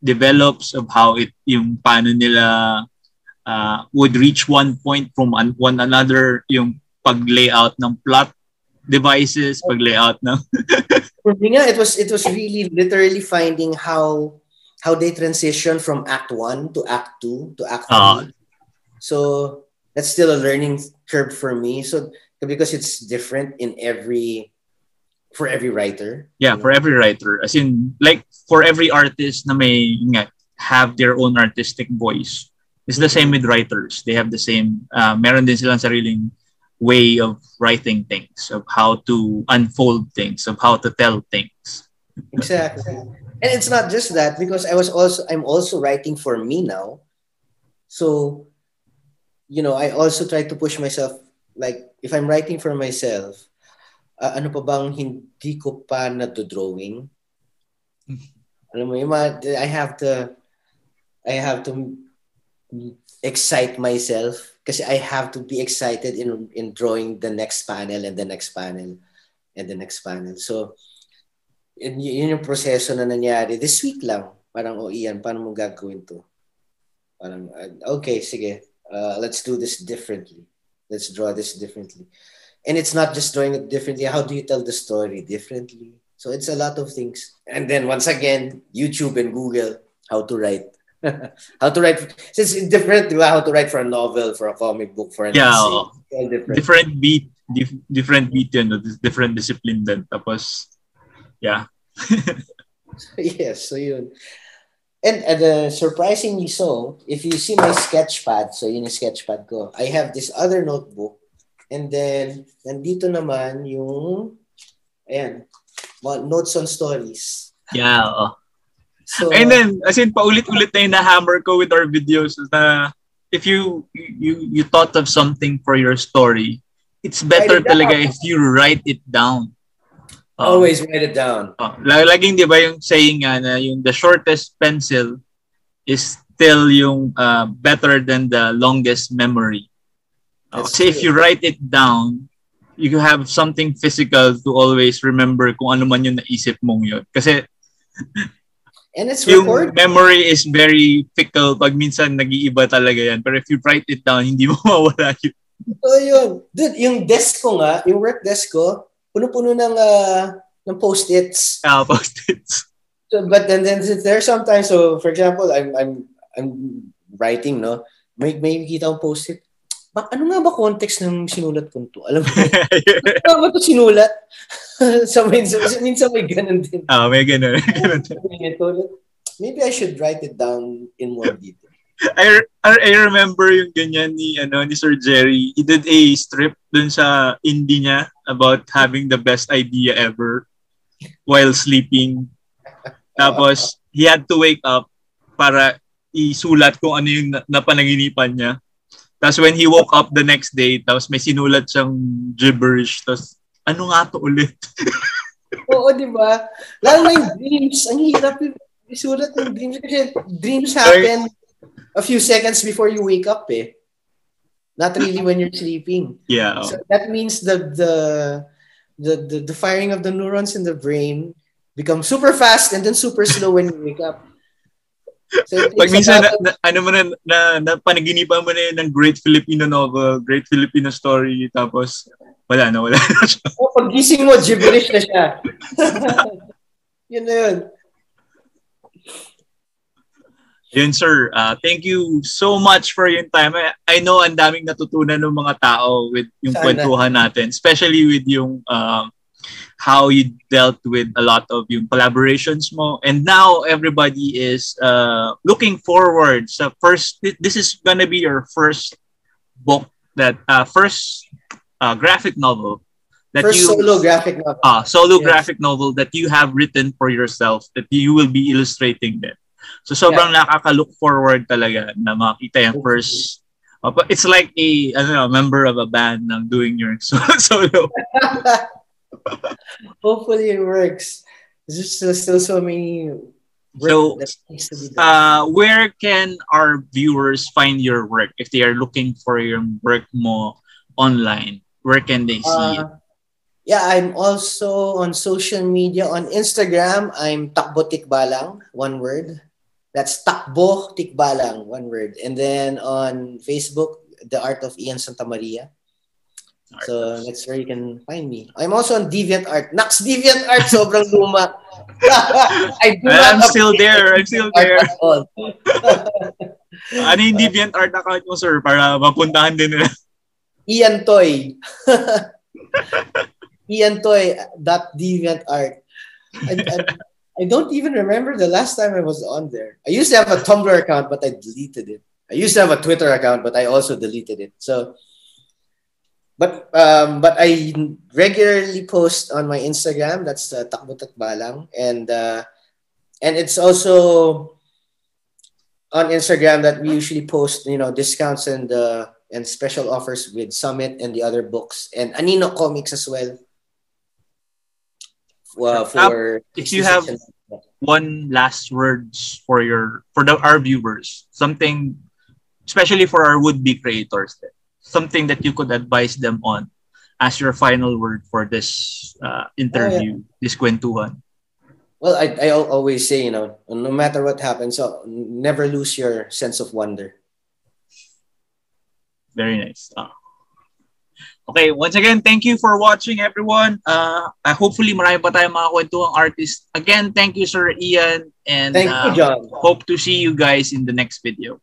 develops, of how it, yung paano nila uh, would reach one point from an, one another, yung pag-layout ng plot devices, pag-layout ng... For me nga, it was, it was really literally finding how how they transition from Act 1 to Act 2 to Act 3. Uh, so that's still a learning curve for me. So because it's different in every for every writer. Yeah, for every writer. As in, like, for every artist na may, nga, have their own artistic voice. It's the same with writers. They have the same, uh, meron din silang sariling way of writing things, of how to unfold things, of how to tell things. Exactly. And it's not just that because I was also I'm also writing for me now. So, you know, I also try to push myself like if I'm writing for myself, uh, ano pa bang hindi ko pa na-drawing? Alam mo, yung I have to, I have to excite myself kasi I have to be excited in in drawing the next panel and the next panel and the next panel. So, yun, yun yung proseso na nangyari. This week lang, parang, oh Ian, paano mo gagawin to? Parang, uh, okay, sige, uh, let's do this differently. Let's draw this differently and it's not just drawing it differently. How do you tell the story differently? So it's a lot of things. And then once again youtube and google how to write. How to write since it's different how to write for a novel for a comic book for an yeah essay. different. different beat dif- different beat yun different discipline then tapos yeah. Yes so yun. And uh, surprisingly so if you see my sketchpad so yun yung sketchpad ko i have this other notebook And then, nandito naman yung, ayan, notes on stories. Yeah, oh. So, And then, as in, paulit-ulit na yung na-hammer ko with our videos na if you you you thought of something for your story, it's better it talaga down. if you write it down. Uh, always write it down. uh, la- laging di ba yung saying nga na yung the shortest pencil is still yung uh, better than the longest memory. Uh, That's kasi if true. you write it down, you have something physical to always remember kung ano man yung naisip mong yun. Kasi And it's yung recorded. memory is very fickle pag minsan nag-iiba talaga yan. Pero if you write it down, hindi mo mawala yun. Oh, yun. Dude, yung desk ko nga, yung work desk ko, puno-puno ng, ah, ng post-its. Ah, post-its. So, but then, then there are sometimes, so for example, I'm, I'm, I'm writing, no? May, may kita akong post-it. Ba, ano nga ba context ng sinulat ko to? Alam mo, ano ba ito sinulat? so, minsan, minsan may ganun din. ah, may ganun. Maybe I should write it down in more detail. I, I remember yung ganyan ni ano ni Sir Jerry. He did a strip dun sa indie niya about having the best idea ever while sleeping. Tapos he had to wake up para isulat kung ano yung na- napanaginipan niya. Tapos when he woke up the next day, tapos may sinulat siyang gibberish. Tapos ano nga to ulit? Oo, di ba? Lalo na yung dreams. Ang hirap yung isulat ng dreams. Kasi dreams happen a few seconds before you wake up eh. Not really when you're sleeping. Yeah. So that means the the the the, the firing of the neurons in the brain becomes super fast and then super slow when you wake up. So Pag minsan, na, na, ano mo na, na, na panaginipan mo na yun ng great Filipino novel, great Filipino story, tapos wala na, wala na siya. oh, pag gising mo, gibberish na siya. yun na yun. Yun, sir. Uh, thank you so much for your time. I, I know ang daming natutunan ng mga tao with yung Sana. kwentuhan natin, especially with yung um, how you dealt with a lot of yung collaborations mo. And now everybody is uh, looking forward sa first, this is gonna be your first book that, uh, first uh, graphic novel that First you solo graphic novel. ah, solo Yes. graphic novel that you have written for yourself that you will be illustrating then. So sobrang nakaka-look forward talaga na makita yung first uh, it's like a ano, member of a band na doing your so- solo. Hopefully it works. There's still, still so many So, that needs to be done. Uh, where can our viewers find your work if they are looking for your work more online? Where can they see it? Uh, yeah, I'm also on social media. On Instagram, I'm Takbo Tikbalang, one word. That's Takbo Tikbalang, one word. And then on Facebook, The Art of Ian Santa Maria. So that's where you can find me. I'm also on DeviantArt. Nax DeviantArt, sobrang luma. I do I'm still there. I'm still there. Ano yung DeviantArt account mo, sir? Para mapuntahan din nila. Ian Toy. Ian Toy dot DeviantArt. I, I, I don't even remember the last time I was on there. I used to have a Tumblr account, but I deleted it. I used to have a Twitter account, but I also deleted it. So, but um, but I regularly post on my Instagram. That's uh, Takbo Takbalang, and uh, and it's also on Instagram that we usually post, you know, discounts and uh, and special offers with Summit and the other books and Anino Comics as well. Uh, for if you have- one last words for your for the our viewers something especially for our would-be creators something that you could advise them on as your final word for this uh, interview this kwentuhan well, I, I always say, you know, no matter what happens, so never lose your sense of wonder. very nice Ah. okay once again thank you for watching everyone uh, uh, hopefully marami pa tayong mga kwentuhang artist again thank you sir Ian and Thank uh, you, John. hope to see you guys in the next video